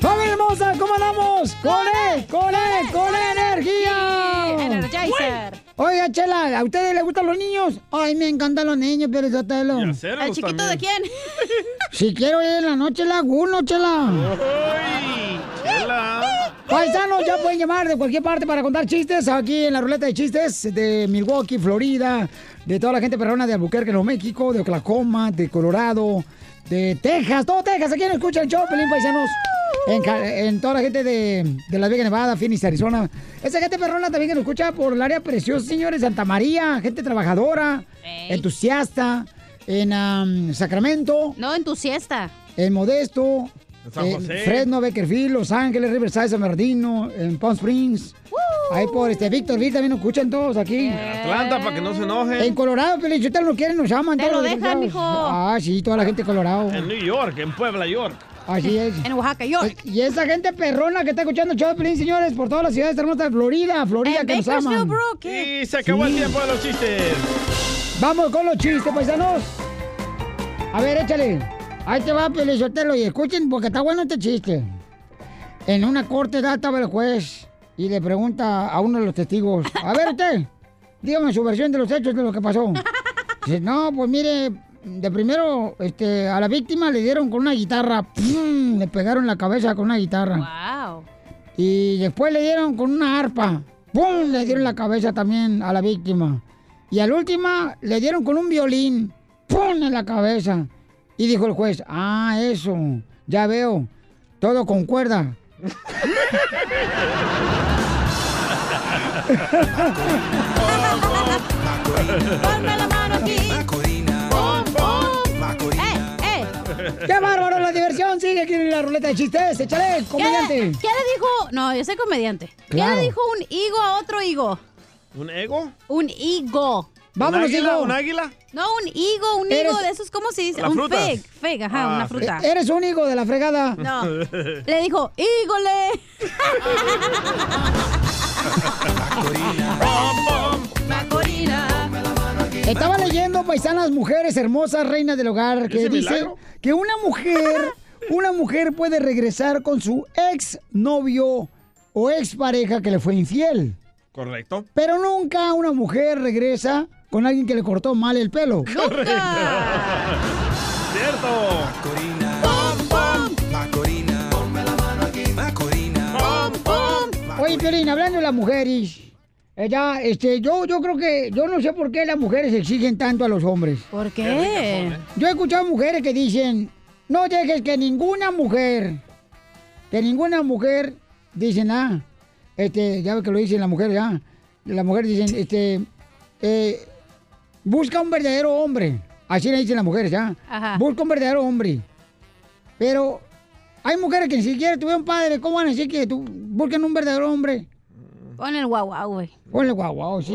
¡Familia hermosa! ¿Cómo andamos? ¡Con él! ¡Con él! ¡Con energía! Oiga, Chela, ¿a ustedes les gustan los niños? Ay, me encantan los niños, pero Sotelo. ¿El chiquito de quién? Si quiero ir en la noche, laguno, Chela. Paisanos, ya pueden llamar de cualquier parte para contar chistes aquí en la ruleta de chistes de Milwaukee, Florida, de toda la gente perrona de Albuquerque, Nuevo México, de Oklahoma, de Colorado, de Texas, todo Texas, aquí en escucha el show, Pelín Paisanos. En, en toda la gente de, de Las Vegas, Nevada, Phoenix, Arizona. Esa gente perrona también que nos escucha por el área preciosa, señores. Santa María, gente trabajadora, entusiasta. En am, Sacramento. No, entusiasta. En Modesto. En San en José. Fresno, Beckerfield, Los Ángeles, Riverside, San Bernardino, en Palm Springs. Ahí por este Victorville también nos escuchan todos aquí. Atlanta, para que no se enojen. En Colorado, Pelichotel nos quieren, nos llaman. Te todos lo dejan, mijo. Ah, sí, toda la gente de Colorado. En New York, en Puebla, York. Así es. En Oaxaca, York. Y esa gente perrona que está escuchando Pelín, señores, por todas las ciudades hermosas de Florida, Florida, En que nos aman. bro, Y se acabó el tiempo de los chistes. Vamos con los chistes, paisanos. A ver, échale. Ahí te va, Pelizotelo, y escuchen porque está bueno este chiste. En una corte da estaba el juez y le pregunta a uno de los testigos, a ver usted, dígame su versión de los hechos de lo que pasó. Dice, no, pues mire, de primero este, a la víctima le dieron con una guitarra, ¡pum! le pegaron la cabeza con una guitarra. Wow. Y después le dieron con una arpa. ¡Pum! Le dieron la cabeza también a la víctima. Y a la última le dieron con un violín. ¡Pum! En la cabeza. Y dijo el juez, ah, eso, ya veo. Todo con cuerda. Ponme la mano aquí. ¡Qué bárbaro! La diversión sigue aquí en la ruleta de chistes. Échale, ¿Qué, comediante. qué le dijo? No, yo soy comediante. ¿Qué Claro. le dijo un higo a otro higo? ¿Un ego? Un higo. Vámonos, ¿Un águila? higo. ¿Un águila? No, un higo, un Eres- higo de esos, ¿cómo se dice? Un frutas. fig, fig, ajá, Ah, una fruta. E- Eres un higo de la fregada. No. Le dijo, ¡hígole! Macorina. Estaba leyendo, paisanas, mujeres hermosas, reinas del hogar, que ¿Ese dice milagro? que una mujer, una mujer puede regresar con su ex novio o ex pareja que le fue infiel. Correcto. Pero nunca una mujer regresa con alguien que le cortó mal el pelo. Cierto. Oye, Piolín, hablando de las mujeres, Ella, este, yo, yo creo que, yo no sé por qué las mujeres exigen tanto a los hombres. ¿Por qué? Yo he escuchado mujeres que dicen, no dejes que ninguna mujer, que ninguna mujer, dicen, ah, este, ya ve que lo dicen las mujeres, ya. Las mujeres dicen, este, eh, busca un verdadero hombre. Así le dicen las mujeres, ya. Ajá. Busca un verdadero hombre. Pero hay mujeres que ni siquiera tuvieron padre. ¿Cómo van a decir que tú busquen un verdadero hombre? Pon el guau guau, güey. Ponle guau guau, sí.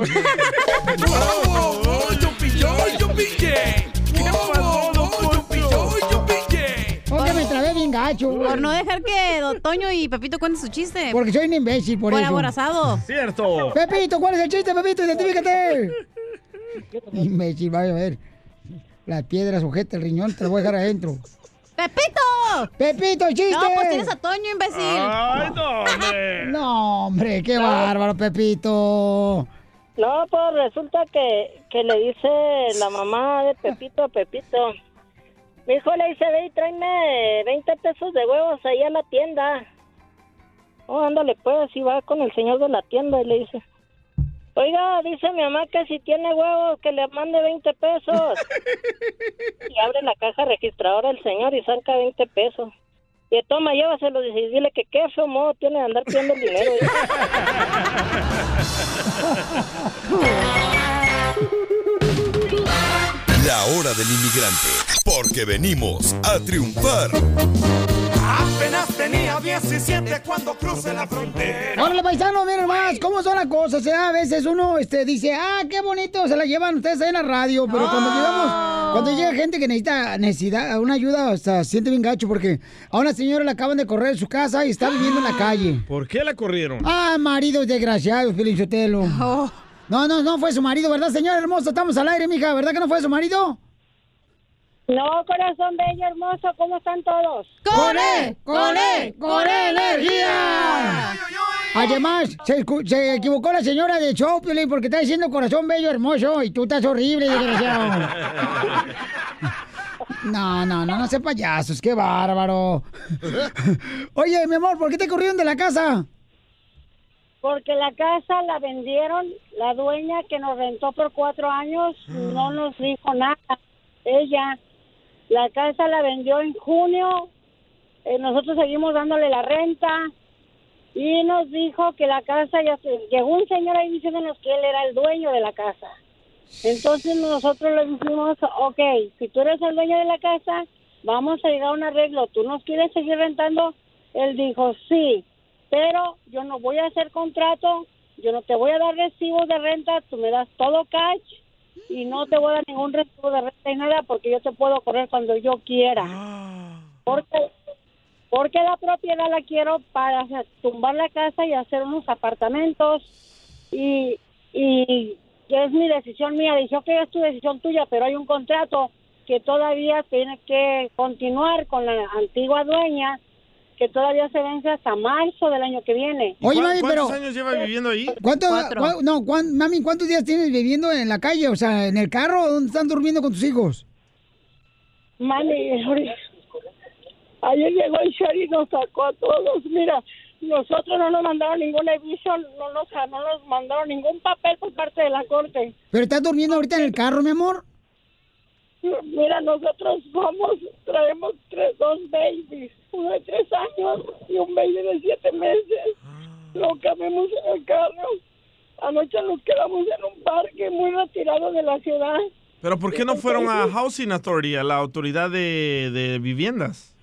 Porque me trabé bien gacho. Por no dejar que Don Toño y Pepito cuenten su chiste. Porque soy un imbécil, por, Por eso. aborazado. Cierto. Pepito, ¿cuál es el chiste, Pepito? Identifícate. imbécil, vaya a ver. Las piedras sujeta el riñón, te lo voy a dejar adentro. ¡Pepito! ¡Pepito, chiste! No, pues tienes a Toño, imbécil. Ay, no, hombre. No, hombre, qué bárbaro, Pepito. No, pues resulta que, que le dice la mamá de Pepito a Pepito. Mi hijo le dice, ve y tráeme 20 pesos de huevos ahí a la tienda. Oh, ándale pues, y va con el señor de la tienda y le dice, oiga, dice mi mamá que si tiene huevos que le mande 20 pesos. y abre la caja registradora el señor y saca 20 pesos. Y toma, llévaselo y dile que qué feo modo tiene de andar pidiendo el dinero. La hora del inmigrante, porque venimos a triunfar. Apenas tenía 17 cuando crucé la frontera. Órale, paisano, miren más, ¿cómo son las cosas? eh? A veces uno este, dice, ah, qué bonito, se la llevan ustedes ahí en la radio, pero cuando llegamos, cuando llega gente que necesita necesidad, una ayuda, o sea, siente bien gacho, porque a una señora le acaban de correr de su casa y está viviendo en la calle. ¿Por qué la corrieron? Ah, maridos desgraciados, Felicitelo. No, no, no fue su marido, ¿verdad, señora hermosa? Estamos al aire, mija, ¿verdad que no fue su marido? No, corazón bello, hermoso, ¿cómo están todos? ¡Con él! ¡Con él! ¡Con él, energía! Además, se, equivocó la señora de show, Piolín, porque está diciendo corazón bello, hermoso, y tú estás horrible, desgraciado. No, no, no, no sé payasos, qué bárbaro. Oye, mi amor, ¿por qué te corrieron de la casa? Porque la casa la vendieron, la dueña que nos rentó por cuatro años no nos dijo nada. Ella, la casa la vendió en junio, eh, nosotros seguimos dándole la renta y nos dijo que la casa ya se... Llegó un señor ahí diciéndonos que él era el dueño de la casa. Entonces nosotros le dijimos, ok, si tú eres el dueño de la casa, vamos a llegar a un arreglo. ¿Tú nos quieres seguir rentando? Él dijo, sí, pero yo no voy a hacer contrato, yo no te voy a dar recibos de renta, tú me das todo cash y no te voy a dar ningún recibo de renta y nada porque yo te puedo correr cuando yo quiera. Porque, porque la propiedad la quiero para tumbar la casa y hacer unos apartamentos y, y es mi decisión mía. Dijo que es tu decisión tuya, pero hay un contrato que todavía tiene que continuar con la antigua dueña que todavía se vence hasta marzo del año que viene. Oye, mami, pero... ¿Cuántos años lleva viviendo ahí? ¿Cuánto, cua- no, cuán- mami, ¿cuántos días tienes viviendo en la calle? O sea, ¿en el carro o dónde están durmiendo con tus hijos? Mami, ayer llegó el sheriff y nos sacó a todos. Mira, nosotros no nos mandaron ningún aviso, no nos, no nos mandaron ningún papel por parte de la corte. ¿Pero estás durmiendo ahorita en el carro, mi amor? Mira, nosotros somos, traemos tres, dos babies, uno de tres años y un baby de siete meses. Lo cabemos en el carro. Anoche nos quedamos en un parque muy retirado de la ciudad. ¿Pero por qué no fueron a Housing Authority, a la autoridad de, de viviendas?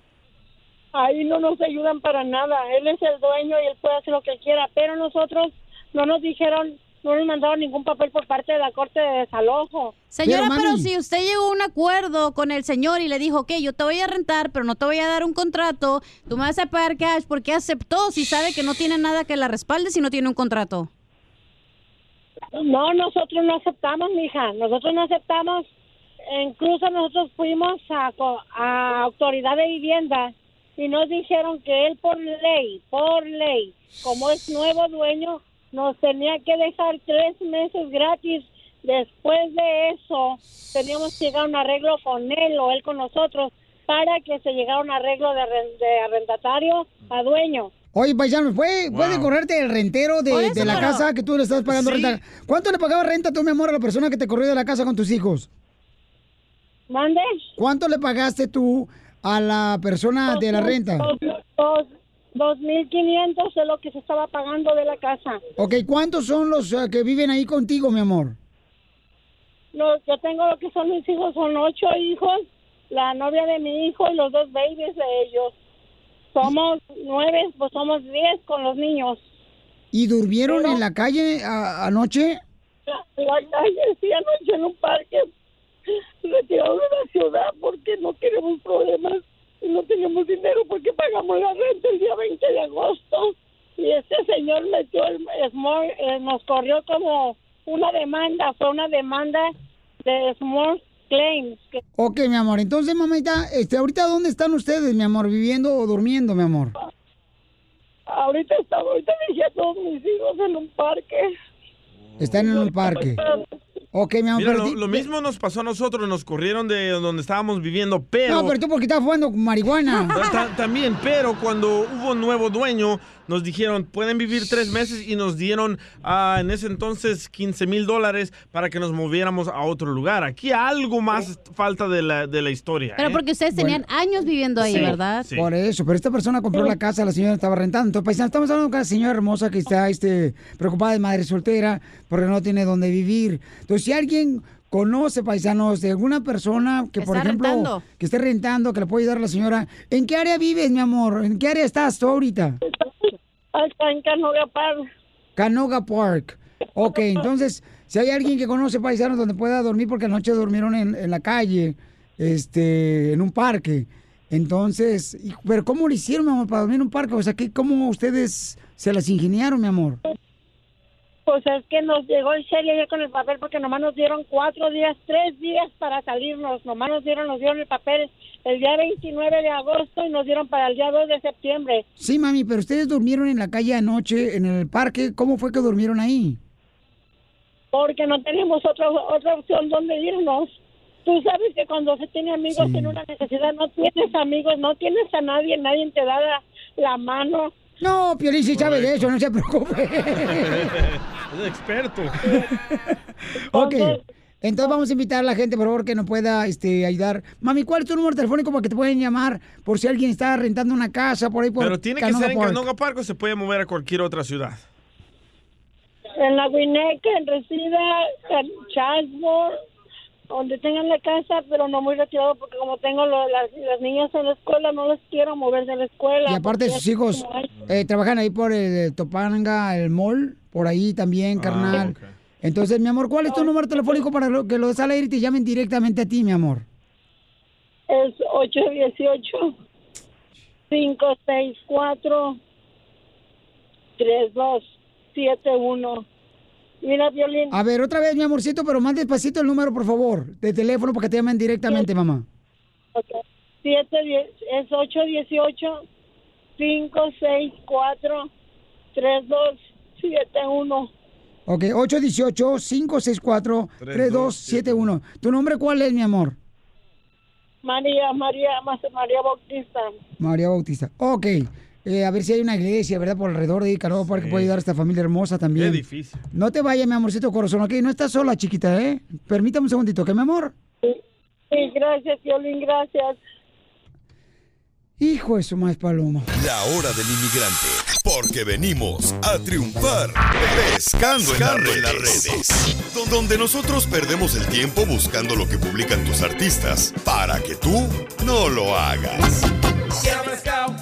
Ahí no nos ayudan para nada. Él es el dueño y él puede hacer lo que quiera, pero nosotros no nos dijeron, no nos mandaron ningún papel por parte de la corte de desalojo. Señora, pero, si usted llegó a un acuerdo con el señor y le dijo, ok, yo te voy a rentar, pero no te voy a dar un contrato, tú me vas a pagar cash, ¿por qué aceptó si sabe que no tiene nada que la respalde si no tiene un contrato? No, nosotros no aceptamos, mija. Nosotros no aceptamos. Incluso nosotros fuimos a, a autoridad de vivienda y nos dijeron que él por ley, por ley, como es nuevo dueño, nos tenía que dejar tres meses gratis. Después de eso, teníamos que llegar a un arreglo con él o él con nosotros para que se llegara a un arreglo de, de arrendatario a dueño. Oye, paisano, ¿puede, Wow. puede correrte el rentero de, Por eso, de la pero- casa que tú le estás pagando Sí. renta? ¿Cuánto le pagaba renta tú, mi amor, a la persona que te corrió de la casa con tus hijos? ¿Mande? ¿Cuánto le pagaste tú a la persona de la renta? Dos, dos, dos mil quinientos es lo que se estaba pagando de la casa. Ok, ¿cuántos son los eh, que viven ahí contigo, mi amor? No, yo tengo lo que son mis hijos, son ocho hijos, la novia de mi hijo y los dos babies de ellos. Somos nueve, pues somos diez con los niños. ¿Y durmieron Pero- en la calle a- anoche? La, la calle, sí, anoche en un parque, retirado de la ciudad porque no queremos problemas y no tenemos dinero porque pagamos la renta el día 20 de agosto. Y este señor metió el Small, eh, nos corrió como una demanda, fue una demanda de Small Claims. Que Ok, mi amor. Entonces, mamita, este, ¿ahorita dónde están ustedes, mi amor? ¿Viviendo o durmiendo, mi amor? ahorita estaba, ahorita dejé a todos mis hijos en un parque. Están en un parque. Ok, mi amor. Mira, pero lo, mismo nos pasó a nosotros, nos corrieron de donde estábamos viviendo, pero... No, pero tú porque estás fumando marihuana. Ta- También, pero cuando hubo un nuevo dueño, nos dijeron, pueden vivir tres meses y nos dieron ah, en ese entonces 15 mil dólares para que nos moviéramos a otro lugar. Aquí algo más falta de la, de la historia. Pero ¿eh? porque ustedes tenían años viviendo ahí, Sí, ¿verdad? sí. Por eso, pero esta persona compró la casa, la señora estaba rentando. Entonces, paisano, estamos hablando de una señora hermosa que está este, preocupada de madre soltera porque no tiene dónde vivir. Entonces, si alguien conoce, paisanos, de alguna persona que, por ejemplo, rentando. que esté rentando, que le puede ayudar a la señora, ¿en qué área vives, mi amor? ¿En qué área estás tú ahorita? Acá en Canoga Park. Canoga Park. Ok, entonces, si hay alguien que conoce paisanos donde pueda dormir, porque anoche durmieron en, en la calle, este, en un parque. Entonces, pero ¿cómo lo hicieron, mi amor, para dormir en un parque? O sea, ¿qué, ¿cómo ustedes se las ingeniaron, mi amor? Pues es que nos llegó en serio ayer con el papel porque nomás nos dieron cuatro días, tres días para salirnos. Nomás nos dieron, nos dieron el papel el día 29 de agosto y nos dieron para el día 2 de septiembre. Sí, mami, pero ustedes durmieron en la calle anoche, en el parque. ¿Cómo fue que durmieron ahí? Porque no tenemos otra, otra opción donde irnos. Tú sabes que cuando se tiene amigos Sí. en una necesidad, no tienes amigos, no tienes a nadie, nadie te da la, la mano. No, Piolín sí sabe de eso, no se preocupe. es experto. ok. Entonces vamos a invitar a la gente, por favor, que nos pueda este, ayudar. Mami, ¿cuál es tu número telefónico para que te pueden llamar por si alguien está rentando una casa por ahí por Pero tiene que ser en? Canoga Park o se puede mover a cualquier otra ciudad. En la Guineca, en Resida, en Chatsworth, donde tengan la casa, pero no muy retirado porque como tengo lo- las, las niñas en la escuela, no les quiero mover de la escuela. Y aparte sus hijos eh, trabajan ahí por el Topanga, el mall, por ahí también, carnal. Entonces, mi amor, ¿cuál es tu número telefónico para lo- que lo des al aire y te llamen directamente a ti, mi amor? Es 818 564 3271. Mira, Violín. A ver, otra vez, mi amorcito, pero más despacito el número, por favor, de teléfono para que te llamen directamente, mamá. Ok. Siete die- es 818 564 3271. Ok, 818-564-3271. ¿Tu nombre cuál es, mi amor? María, María, María Bautista. María Bautista. Ok. eh, a ver si hay una iglesia, ¿verdad? Por alrededor de ahí, Canoga Park, que puede ayudar a esta familia hermosa también. Qué difícil. No te vayas, mi amorcito corazón, ok. No estás sola, chiquita, ¿eh? Permítame un segundito, ¿ok, mi amor? Sí, gracias, Violín, gracias. Hijo de su más paloma. La hora del inmigrante, porque venimos a triunfar. Pescando, en, las redes. Don- Donde nosotros perdemos el tiempo buscando lo que publican tus artistas, para que tú no lo hagas. Quiero pescado.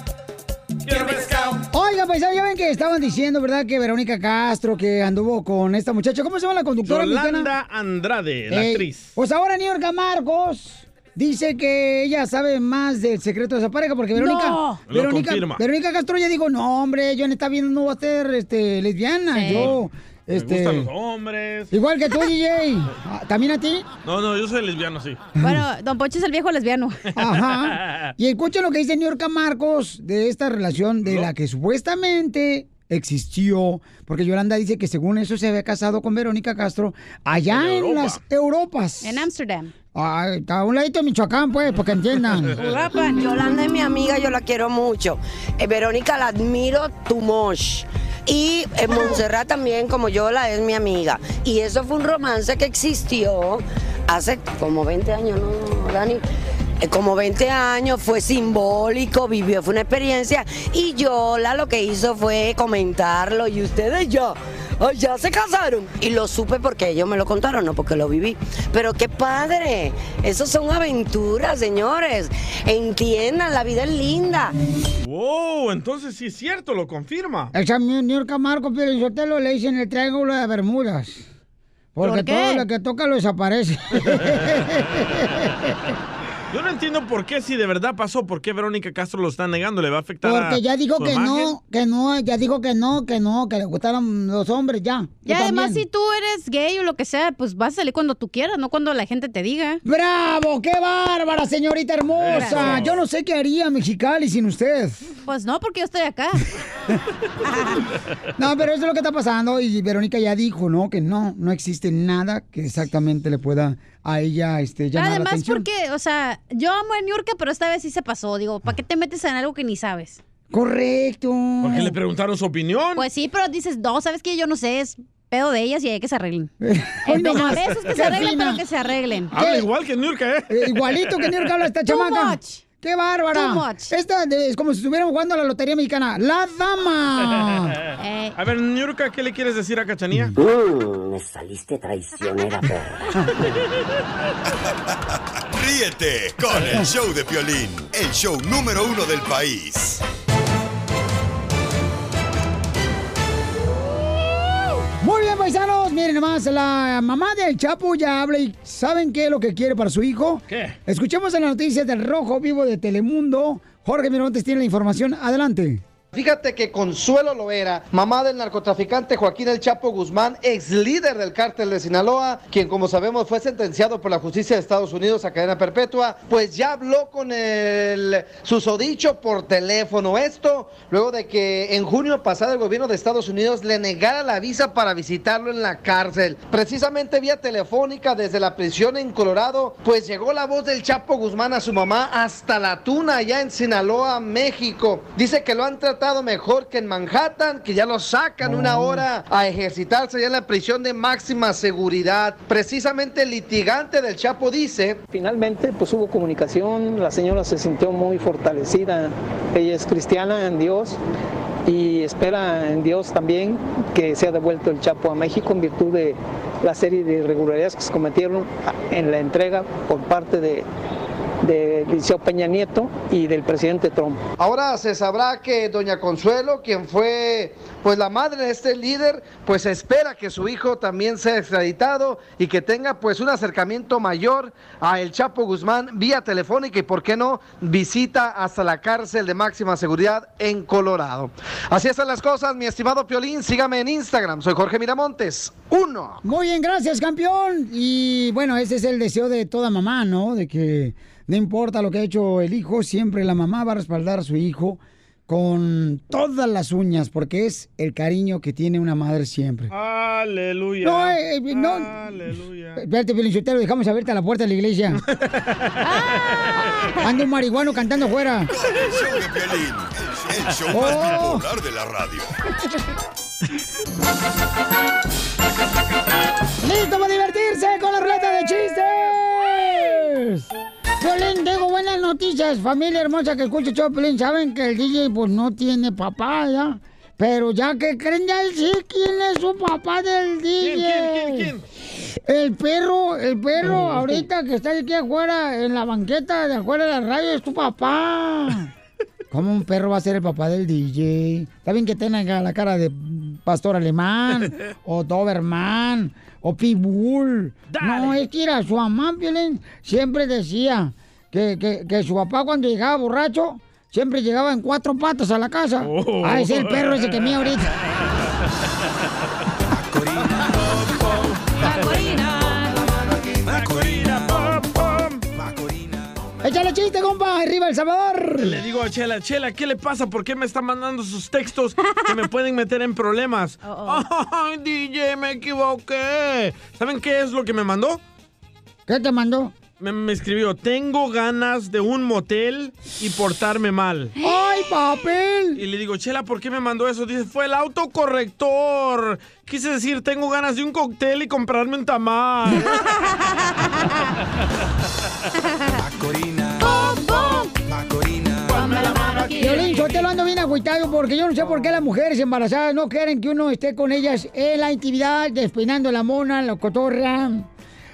Quiero pescado. Oiga, pues ya ven que estaban diciendo, ¿verdad? Que Verónica Castro, que anduvo con esta muchacha. ¿Cómo se llama la conductora Yolanda mexicana? Andrade, la Eh, actriz. Pues ahora Niurka Marcos dice que ella sabe más del secreto de esa pareja porque Verónica, No. Verónica, confirma. Verónica Castro ya dijo, no hombre, yo en esta vida no voy a ser este, lesbiana, Sí. yo, Me este, gustan los hombres. igual que tú, DJ, Ah, ¿también a ti? No, no, yo soy lesbiano, sí. Bueno, Don Poncho es el viejo lesbiano. Ajá. Y escuchen lo que dice Niurka Marcos de esta relación de la que supuestamente existió, porque Yolanda dice que según eso se había casado con Verónica Castro allá en, Europa. las Europas. En Ámsterdam. A un ladito de Michoacán, pues, porque entiendan. Yolanda es mi amiga, yo la quiero mucho. Eh, Verónica la admiro too much. Y eh, Montserrat también, como yo, la es mi amiga. Y eso fue un romance que existió hace como 20 años, ¿no, Dani? Eh, Como 20 años, fue simbólico, vivió, fue una experiencia. Y Yola lo que hizo fue comentarlo. Y ustedes ya, ay, ya se casaron. Y lo supe porque ellos me lo contaron, no porque lo viví. Pero qué padre. Esos son aventuras, señores. Entiendan, la vida es linda. Wow, entonces sí es cierto, lo confirma. El señor Camargo Sotelo le dicen el triángulo de Bermudas. Porque ¿Por qué? todo lo que toca lo desaparece. Yo entiendo por qué, si de verdad pasó, por qué Verónica Castro lo está negando, le va a afectar a Porque ya dijo que imagen? no, que no, ya dijo que no, que no, que le gustaron los hombres, ya. Y además, también. si tú eres gay o lo que sea, pues vas a salir cuando tú quieras, no cuando la gente te diga. ¡Bravo! ¡Qué bárbara, señorita hermosa! Eso. Yo no sé qué haría Mexicali sin usted. Pues no, porque yo estoy acá. No, pero eso es lo que está pasando y Verónica ya dijo, ¿no? Que no, no existe nada que exactamente le pueda a ella este, llamar la Además, atención. porque, o sea, yo amo a Niurka, pero esta vez sí se pasó. Digo, ¿para qué te metes en algo que ni sabes? Correcto. Porque le preguntaron su opinión. Pues sí, pero dices, no, ¿sabes qué? Yo no sé, es pedo de ellas y hay que se arreglen. Hoy no a veces que se arreglen, fina. pero que se arreglen. Habla igual que Nurka, ¿eh? Eh, Igualito que Niurka habla esta Too chamaca. much. ¡Qué bárbara! Too much. Esta de- es como si estuviéramos jugando a la Lotería Mexicana. ¡La Dama! Eh, A ver, Nurka, ¿qué le quieres decir a Cachanía? Mm, me saliste traicionera, perra. Ríete con el show de Piolín, el show número uno del país. Paisanos. Miren nomás, la mamá del Chapo ya habla y ¿saben qué es lo que quiere para su hijo? ¿Qué? Escuchemos en las noticias del Rojo Vivo de Telemundo. Jorge Miramontes tiene la información. Adelante. Fíjate que Consuelo Loera, mamá del narcotraficante Joaquín El Chapo Guzmán, ex líder del cártel de Sinaloa, quien como sabemos fue sentenciado por la justicia de Estados Unidos a cadena perpetua, pues ya habló con el susodicho por teléfono. Esto luego de que en junio pasado el gobierno de Estados Unidos le negara la visa para visitarlo en la cárcel. Precisamente vía telefónica desde la prisión en Colorado, pues llegó la voz del Chapo Guzmán a su mamá hasta la tuna allá en Sinaloa, México. Dice que lo han tratado mejor que en Manhattan, que ya lo sacan una hora a ejercitarse allá en la prisión de máxima seguridad. Precisamente el litigante del Chapo dice... Finalmente, pues hubo comunicación, la señora se sintió muy fortalecida, ella es cristiana en Dios y espera en Dios también que sea devuelto el Chapo a México en virtud de la serie de irregularidades que se cometieron en la entrega por parte de, de Liceo Peña Nieto y del presidente Trump. Ahora se sabrá que doña Consuelo, quien fue pues la madre de este líder, pues espera que su hijo también sea extraditado y que tenga pues un acercamiento mayor a el Chapo Guzmán vía telefónica y por qué no visita hasta la cárcel de máxima seguridad en Colorado. Así están las cosas, mi estimado Piolín, sígame en Instagram, soy Jorge Miramontes. Uno. Muy bien, gracias, campeón. Y bueno, ese es el deseo de toda mamá, ¿no? De que no importa lo que ha hecho el hijo, siempre la mamá va a respaldar a su hijo con todas las uñas, porque es el cariño que tiene una madre siempre. Aleluya. No, eh, eh, no. Aleluya. Espérate, Felicitero, dejamos abierta la puerta de la iglesia. Anda un marihuano cantando afuera. El show de el show más Oh. bipolar de la radio. ¡Listo para divertirse con la ruleta de chistes! Piolín, tengo buenas noticias, familia hermosa que escucha Piolín. Saben que el DJ pues no tiene papá, ¿ya? Pero ya que creen ya sí quién es su papá del DJ. quién, quién, El perro, el perro ahorita que está aquí afuera en la banqueta de afuera de la radio es tu papá. ¿Cómo un perro va a ser el papá del DJ? Está bien que tenga la cara de pastor alemán, o Doberman, o Pitbull. No, es que era su mamá, Piolín, siempre decía que, que, que su papá cuando llegaba borracho, siempre llegaba en cuatro patas a la casa. Oh. Ah, es el perro ese que mía ahorita. ¡Échale, chiste, compa. Arriba El Salvador. Le digo a Chela, Chela, ¿qué le pasa? ¿Por qué me está mandando sus textos que me pueden meter en problemas? Ay, DJ, me equivoqué. ¿Saben qué es lo que me mandó? ¿Qué te mandó? Me, me escribió, tengo ganas de un motel y portarme mal. ¡Ay, papel! Y le digo, Chela, ¿por qué me mandó eso? Dice, fue el autocorrector. Quise decir, tengo ganas de un cóctel y comprarme un tamal. Violín, yo te lo ando bien agüitado porque yo no sé por qué las mujeres embarazadas no quieren que uno esté con ellas en la intimidad, despeinando la mona, la cotorra.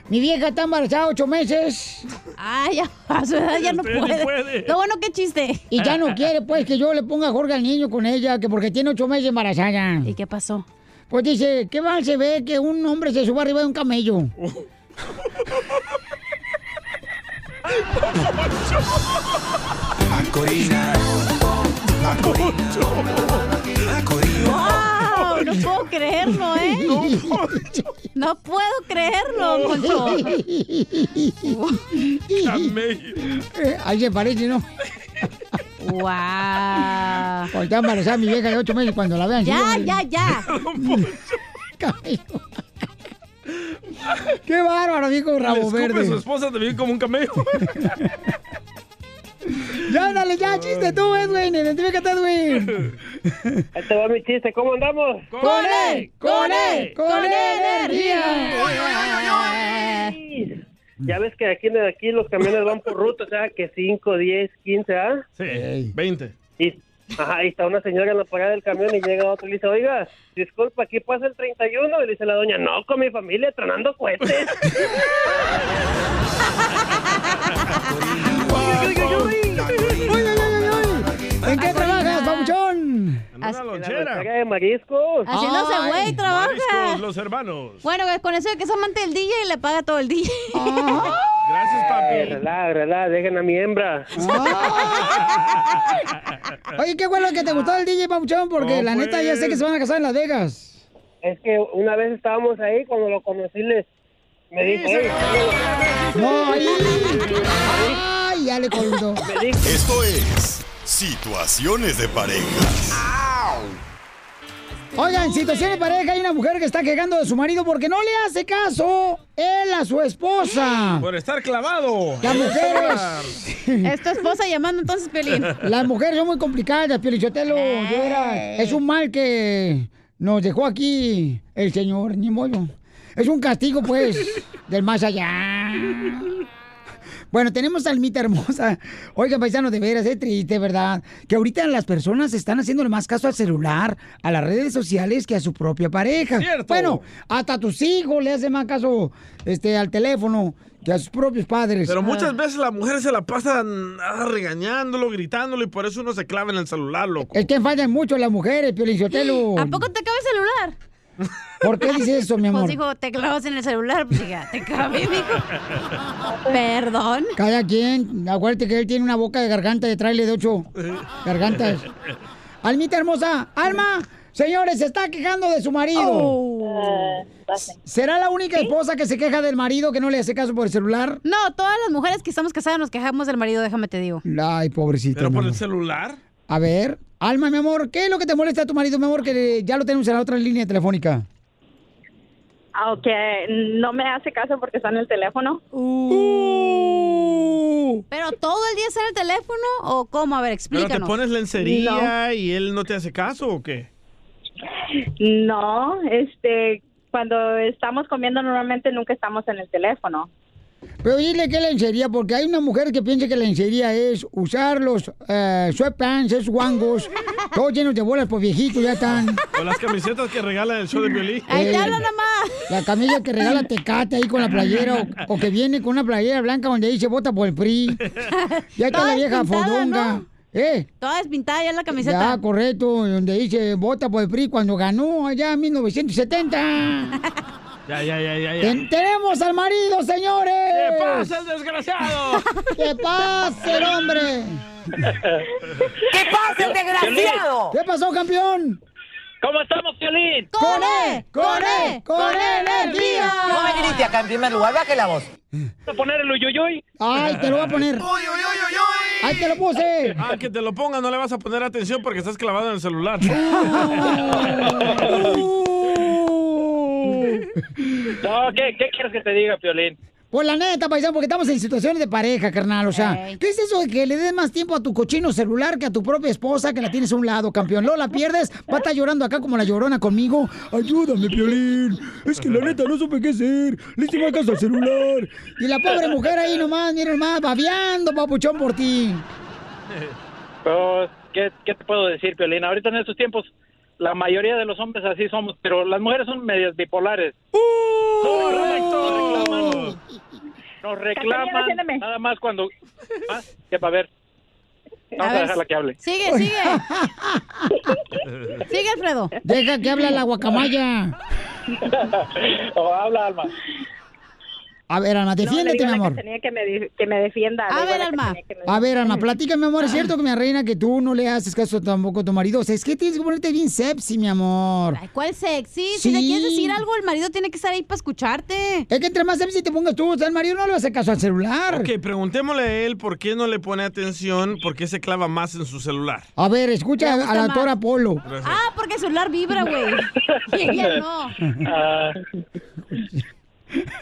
Mi vieja está embarazada ocho meses. Ay, ya, a su edad ya no puede. puede. Lo bueno, qué chiste. Y ya no quiere, pues, que yo le ponga Jorge al niño con ella, que porque tiene ocho meses embarazada. ¿Y qué pasó? Pues dice, qué mal se ve que un hombre se suba arriba de un camello. Macorina. Macorina. ¡Wow! No puedo creerlo, ¿eh? No puedo creerlo, Poncho. Eh, Ahí se parece, ¿no? ¡Wow! Pues está embarazada mi vieja de ocho meses cuando la vean. Ya, sí, ya, ya. Camello. ¡Qué bárbaro, viejo Le rabo escupe verde! su esposa también como un camello. Ya, dale, ya, chiste tú, Edwin. Identifícate, Edwin. Ahí te va mi chiste, ¿cómo andamos? ¡Con él! ¡Con él! ¡Con energía! Ya ves que aquí, aquí los camiones van por ruta, o sea, que 5, 10, 15, ¿ah? Sí, 20. Y, ajá, ahí está una señora en la parada del camión y llega otro y le dice, oiga, disculpa, aquí pasa el 31. Y le dice la doña, no, con mi familia tronando cohetes. ¿En qué trabajas, papuchón? En la lonchera de mariscos. Haciéndose güey, trabaja. Mariscos, los hermanos. Bueno, con eso de que es amante del DJ le paga todo el DJ. Gracias, papi. Relaja, relaja, dejen a mi hembra. Oye, qué bueno que te gustó el DJ, papuchón, porque la neta ya sé que pues. se van a casar en Las Vegas. Es que una vez estábamos ahí, cuando lo conocí, me dijo, "Ey, No, ahí. Ay, ya le colgó. Esto es Situaciones de parejas. Oigan, situación de pareja, hay una mujer que está quejando de su marido porque no le hace caso él a su esposa. Por estar clavado. Las mujeres. Es tu esposa llamando entonces, Pelín. Las mujeres son muy complicadas, de veras. Es un mal que nos dejó aquí el señor, ni modo. Es un castigo, pues, del más allá. Bueno, tenemos a Almita hermosa. Oiga, paisano, de veras, es triste, ¿verdad? Que ahorita las personas están haciéndole más caso al celular, a las redes sociales que a su propia pareja. Cierto. Bueno, hasta a tus hijos le hacen más caso este, al teléfono que a sus propios padres. Pero Ah. muchas veces las mujeres se la pasan ah, regañándolo, gritándolo y por eso uno se clava en el celular, loco. Es que fallan mucho las mujeres, Piolichotelo. ¿A poco te cabe el celular? ¿Por qué dice eso, mi amor? Pues dijo, te clavas en el celular, pues diga, te cabe, mijo. Perdón. Cada quien, acuérdate que él tiene una boca de garganta de trailer de ocho gargantas. Almita hermosa, Alma, señores, se está quejando de su marido. Oh. ¿Será la única esposa que se queja del marido que no le hace caso por el celular? No, todas las mujeres que estamos casadas nos quejamos del marido, déjame te digo. Ay, pobrecita. ¿Pero por el celular? A ver, Alma, mi amor, ¿qué es lo que te molesta a tu marido, mi amor? Que ya lo tenemos en la otra línea telefónica. Aunque no me hace caso porque está en el teléfono. ¿Pero todo el día está en el teléfono o cómo? A ver, ¿Pero explícanos. te pones lencería y él no te hace caso o qué? No, este, cuando estamos comiendo normalmente nunca estamos en el teléfono. Pero dile que lencería, porque hay una mujer que piensa que lencería es usar los eh, sweatpants, esos guangos, todos llenos de bolas por viejitos, ya están. O las camisetas que regala el show de violín. Eh, La camilla que regala Tecate ahí con la playera, o, o que viene con una playera blanca donde dice vota por el PRI. Ya está la vieja despintada, fodonga. ¿no? ¿Eh? Toda despintada ya la camiseta. Ya, correcto, donde dice vota por el PRI cuando ganó allá en 1970. Ya, ya, ya, ya, ya. Ten- tenemos al marido, señores. ¿Qué pasa, el desgraciado? ¿Qué pasa, el hombre? ¿Qué pasa, el desgraciado? ¿Qué pasó, campeón? ¿Cómo estamos, Piolín? ¡Con E! ¡Con E! ¡Con energía! No me grite acá en primer lugar, baje la voz. ¿Vas a poner el uyuyuy? Ay, te lo voy a poner. Uy, uy, uy, uy, ¡Ahí te lo puse! Ah, que te lo ponga, no le vas a poner atención porque estás clavado en el celular. No, ¿qué, ¿qué quieres que te diga, Piolín? Pues la neta, paisano, porque estamos en situaciones de pareja, carnal. O sea, ¿qué es eso de que le des más tiempo a tu cochino celular que a tu propia esposa que la tienes a un lado, campeón? Luego la pierdes, va a estar llorando acá como la llorona conmigo. Ayúdame, Piolín. Es que la neta no supe qué hacer. Le hice caso al celular. Y la pobre mujer ahí nomás, mira nomás, babeando, papuchón, por ti. Pues, ¿qué, ¿qué te puedo decir, Piolín? Ahorita en estos tiempos, la mayoría de los hombres así somos, pero las mujeres son medias bipolares. ¡Correcto! Nos reclaman defiéndeme. nada más cuando... ¿Ah? ¿Qué va a ver? Vamos A a, ver, dejarla que hable. Sigue, sigue. Sigue, Alfredo. Deja que hable la guacamaya. o habla, Alma. A ver, Ana, defiéndete, mi no, amor. Cachanilla que me, que me defienda. A ver, Alma. Que me A ver, Ana, platícame, mi amor. ¿Es cierto que mi reina que tú no le haces caso tampoco a tu marido? O sea, es que tienes que ponerte bien sepsi, mi amor. Ay, ¿Cuál sexy? Si le Sí. quieres decir algo, el marido tiene que estar ahí para escucharte. Es que entre más sepsi te pongas tú, o sea, el marido no le hacer caso al celular. Ok, preguntémosle a él por qué no le pone atención, por qué se clava más en su celular. A ver, escucha a la doctora Polo. Ah, porque el celular vibra, güey. Y ella no.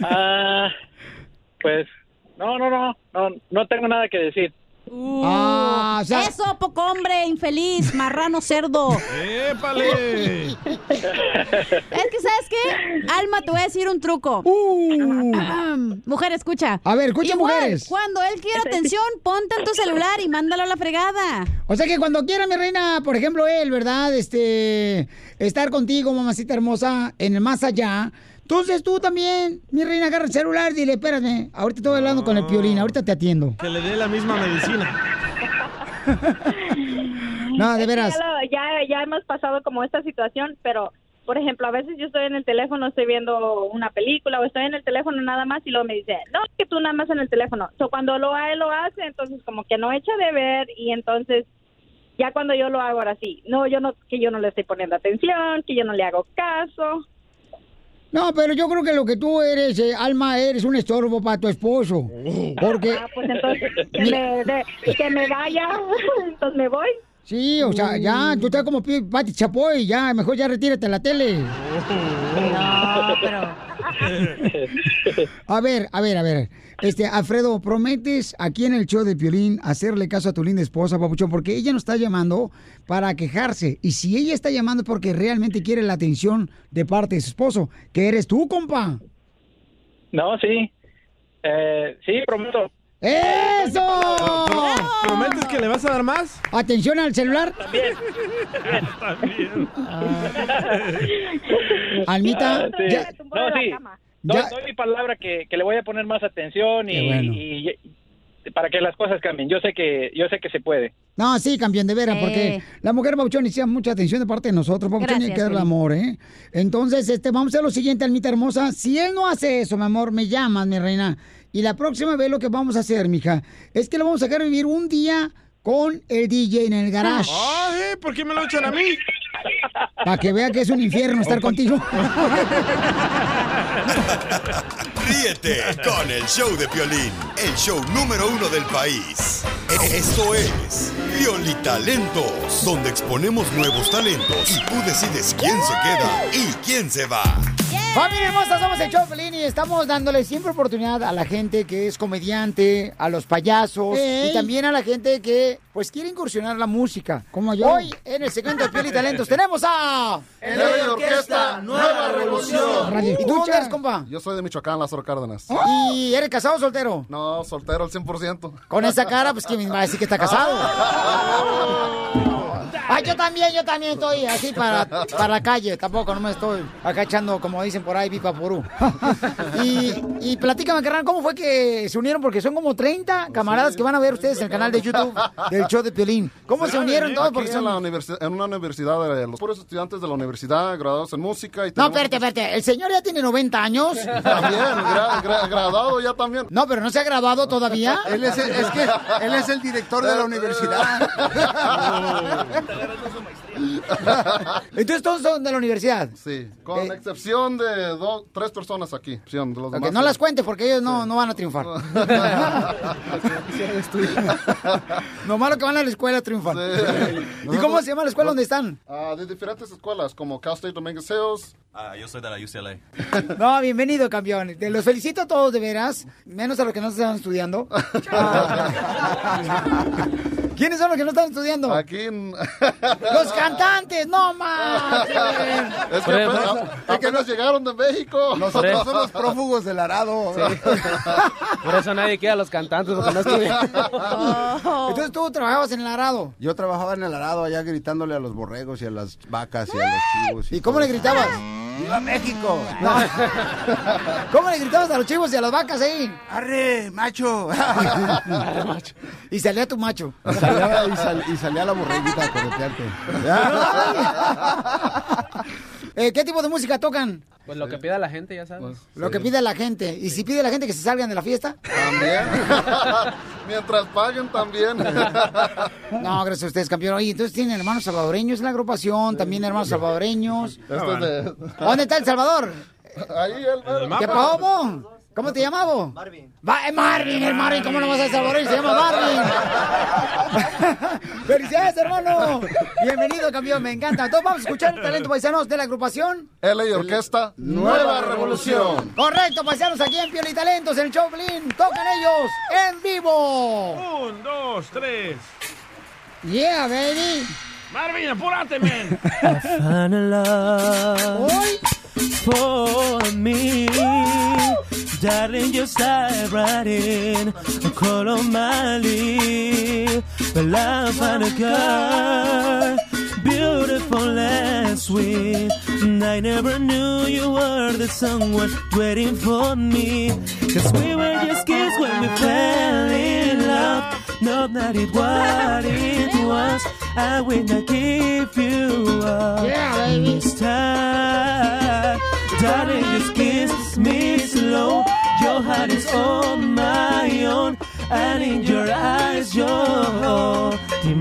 Ah, ah, pues, no, no, no, no, no tengo nada que decir. Ah, o sea- Eso, poco hombre, infeliz, marrano, cerdo. ¡Épale! Es que, ¿sabes qué? Alma, te voy a decir un truco. Mujer, escucha. Uh. A ver, escucha, Igual, mujeres. Cuando él quiera atención, ponte en tu celular y mándalo a la fregada. O sea que cuando quiera mi reina, por ejemplo, él, ¿verdad? Este, estar contigo, mamacita hermosa, en el más allá. Entonces tú también, mi reina, agarra el celular y dile, espérame, ahorita estoy hablando con el piolín, ahorita te atiendo. Que le dé la misma medicina. No, de veras. Ya, lo- ya, ya hemos pasado como esta situación, pero, por ejemplo, a veces yo estoy en el teléfono, estoy viendo una película o estoy en el teléfono nada más y luego me dice, no, es que tú nada más en el teléfono. So, cuando lo él lo hace, entonces como que no echa de ver y entonces ya cuando yo lo hago ahora sí, no, yo no, que yo no le estoy poniendo atención, que yo no le hago caso. No, pero yo creo que lo que tú eres, eh, Alma, eres un estorbo para tu esposo. Porque... Ah, pues entonces que me, de- que me vaya, entonces me voy. Sí, o sea, ya, tú estás como Pi- Pati Chapoy, ya, mejor ya retírate de la tele. No, pero... A ver, a ver, a ver. Este, Alfredo, ¿prometes aquí en el show de Piolín hacerle caso a tu linda esposa, papuchón? Porque ella nos está llamando para quejarse. Y si ella está llamando porque realmente quiere la atención de parte de su esposo, que eres tú, compa. No, sí. Eh, sí, prometo. ¡Eso! ¿Prometes que le vas a dar más? Atención al celular. También. Almita, Ah, sí. ya- No, sí. Doy, Ya- doy mi palabra que, que le voy a poner más atención y, Qué bueno. y- y para que las cosas cambien. Yo sé que yo sé que se puede. No, sí, campeón, de veras, Sí. porque la mujer Pabuchón necesita mucha atención de parte de nosotros, Pabuchón, y que darle Piolín. amor, ¿eh? Entonces, este, vamos a hacer lo siguiente, Almita hermosa. Si él no hace eso, mi amor, me llamas, mi reina. Y la próxima vez lo que vamos a hacer, mija, es que lo vamos a dejar vivir un día con el DJ en el garage. Ay, ¿por qué me lo echan a mí? Para que vea que es un infierno estar contigo. Ríete con el show de Piolín, el show número uno del país. Esto es Piolitalentos, donde exponemos nuevos talentos y tú decides quién se queda y quién se va. Familia hermosa, somos el Choplin y estamos dándole siempre oportunidad a la gente que es comediante, a los payasos Ey. y también a la gente que pues quiere incursionar la música. Como yo. Hoy en el segmento de Piel y Talentos tenemos a... El Rey de Orquesta, Nueva Revolución. ¿Y tú dónde eres, compa? Yo soy de Michoacán, Lázaro Cárdenas. ¿Y eres casado o soltero? No, soltero al 100%. Con esa cara, pues que me va a decir que está casado. Ah, yo también, yo también estoy así para, para la calle. Tampoco, no me estoy acá echando, como dicen por ahí, pipa purú. Y, y platícame, carnal, ¿cómo fue que se unieron? Porque son como 30 camaradas que van a ver ustedes en el canal de YouTube del show de Piolín. ¿Cómo se unieron todos? Aquí Porque en, son... la universi- en una universidad de los puros estudiantes de la universidad, graduados en música. Y No, tenemos- espérate, espérate. ¿El señor ya tiene 90 años? También, gra- gra- graduado ya también. No, pero no se ha graduado todavía. Él es el- es que él es el director de la universidad. Entonces todos son de la universidad. Sí, con excepción de dos, tres personas aquí. Sí, de los Ok, demás no las cuentes porque ellos no, no van a triunfar. Lo malo que van a la escuela triunfan. ¿Y cómo se llama la escuela donde están? Ah, de diferentes escuelas, como Cal State Dominguez Hills. Ah, yo soy de la UCLA. No, bienvenido, campeón. Te los felicito a todos, de veras. Menos a los que no están estudiando. ¿Quiénes son los que no están estudiando? Aquí. Los cantantes, no más. Es que apenas, apenas llegaron de México. Nosotros somos prófugos del arado. Por eso nadie queda a los cantantes porque no estudian. Entonces tú trabajabas en el arado. Yo trabajaba en el arado allá gritándole a los borregos y a las vacas y a los chivos. ¿Y cómo le gritabas? ¡Viva México! ¿Cómo le gritabas a los chivos y a las vacas ahí? ¡Arre, macho! Arre, macho. Y salía tu macho. Y salía, y sal- y salía la borreguita a corretearte. Eh, ¿Qué tipo de música tocan? Pues lo que pida la gente, ya sabes. Lo que pide la gente. ¿Y si pide la gente que se salgan de la fiesta? También. Mientras paguen también. No, gracias a ustedes, campeón. Oye, entonces tienen hermanos salvadoreños en la agrupación, también hermanos salvadoreños. Este es de- ¿Dónde está El Salvador? Ahí el, ¿Qué pasó, vos? ¿Cómo te llamabas? Marvin. Va, eh, Marvin, el Marvin, ¿cómo no vas a salvadoreño? Se llama Marvin. ¡Felicidades, hermano! Bienvenido, campeón, me encanta. Entonces vamos a escuchar el talento paisanos de la agrupación. LA Orquesta Nueva Revolución. Correcto, paisanos, aquí en Pioli Talentos, en el show Blin. Tocan ellos en vivo. Un, dos, tres. Yeah, baby. Marvin, apúrate, man. I found a love for me. Darling, just dive right in. Call on my leave. Well, I found a girl, beautiful and sweet. And I never knew you were the someone waiting for me. Cause we were just kids when we fell in love. Not that it what it was. I will not give you up. Yeah, baby. This time, darling, just kiss me slow. Your heart is on my own, and in your eyes, you're holding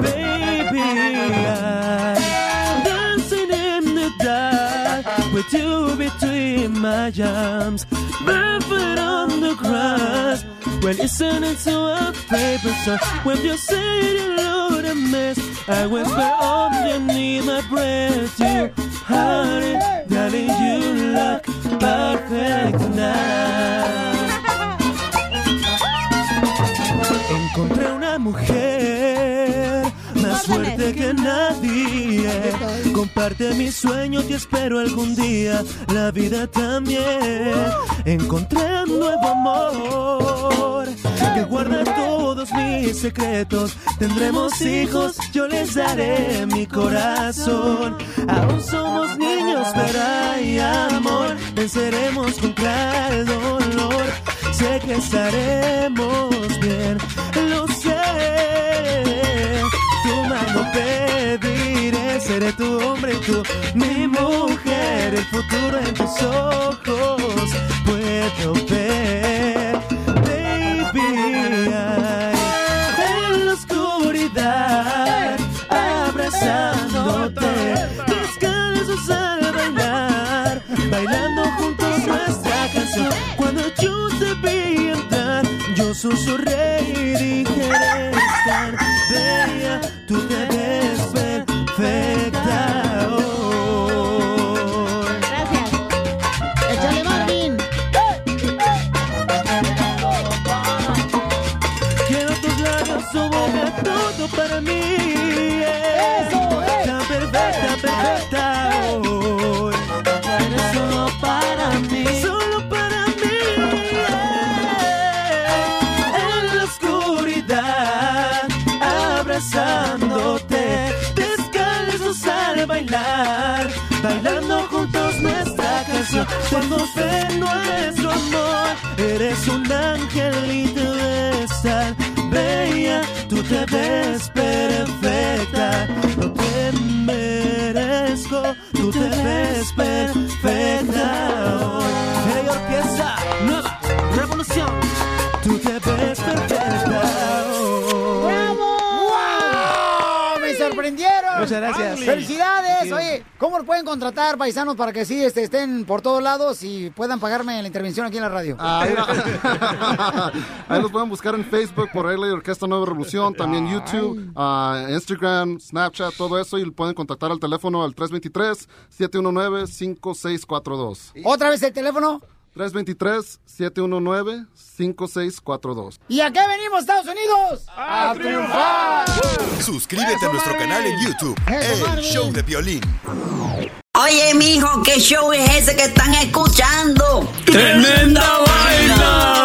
baby. I'm dancing in the dark with you between my arms, barefoot on the grass. We're listening to a favorite song. When you say you load a mess, I whisper underneath my breath to honey, darling, you look perfect tonight. Encontré una mujer más fuerte que nadie. Comparte mis sueños y espero algún día la vida también. Encontré un nuevo amor que guarda todos mis secretos. Tendremos hijos, yo les daré mi corazón. Aún somos niños, pero hay amor. Venceremos contra el dolor. Sé que estaremos bien, lo sé. Tu mano pediré, seré tu hombre y tú mi mujer. El futuro en tus ojos puedo ver, baby. ay, en la oscuridad, abrazándote, descalzos al bailar, bailando juntos nuestra canción. Susurré y dije, eres tan bella, tú te Tengo fe nuestro amor, eres un ángel y te ves bella, tú te ves perfecta, no te merezco, tú te ves perfecta. Piolín. ¡Felicidades! Oye, ¿cómo lo pueden contratar, paisanos, para que sí este, estén por todos lados y puedan pagarme la intervención aquí en la radio? Ahí, ahí los pueden buscar en Facebook por ahí la Orquesta Nueva Revolución, también YouTube, ah, Instagram, Snapchat, todo eso y pueden contactar al teléfono al 323-719-5642. ¿Otra vez el teléfono? 323-719-5642. ¿Y a qué venimos, Estados Unidos? ¡A triunfar! Suscríbete a nuestro canal en YouTube, El Show de Violín. Oye, mijo, ¿qué show es ese que están escuchando? ¡Tremenda vaina!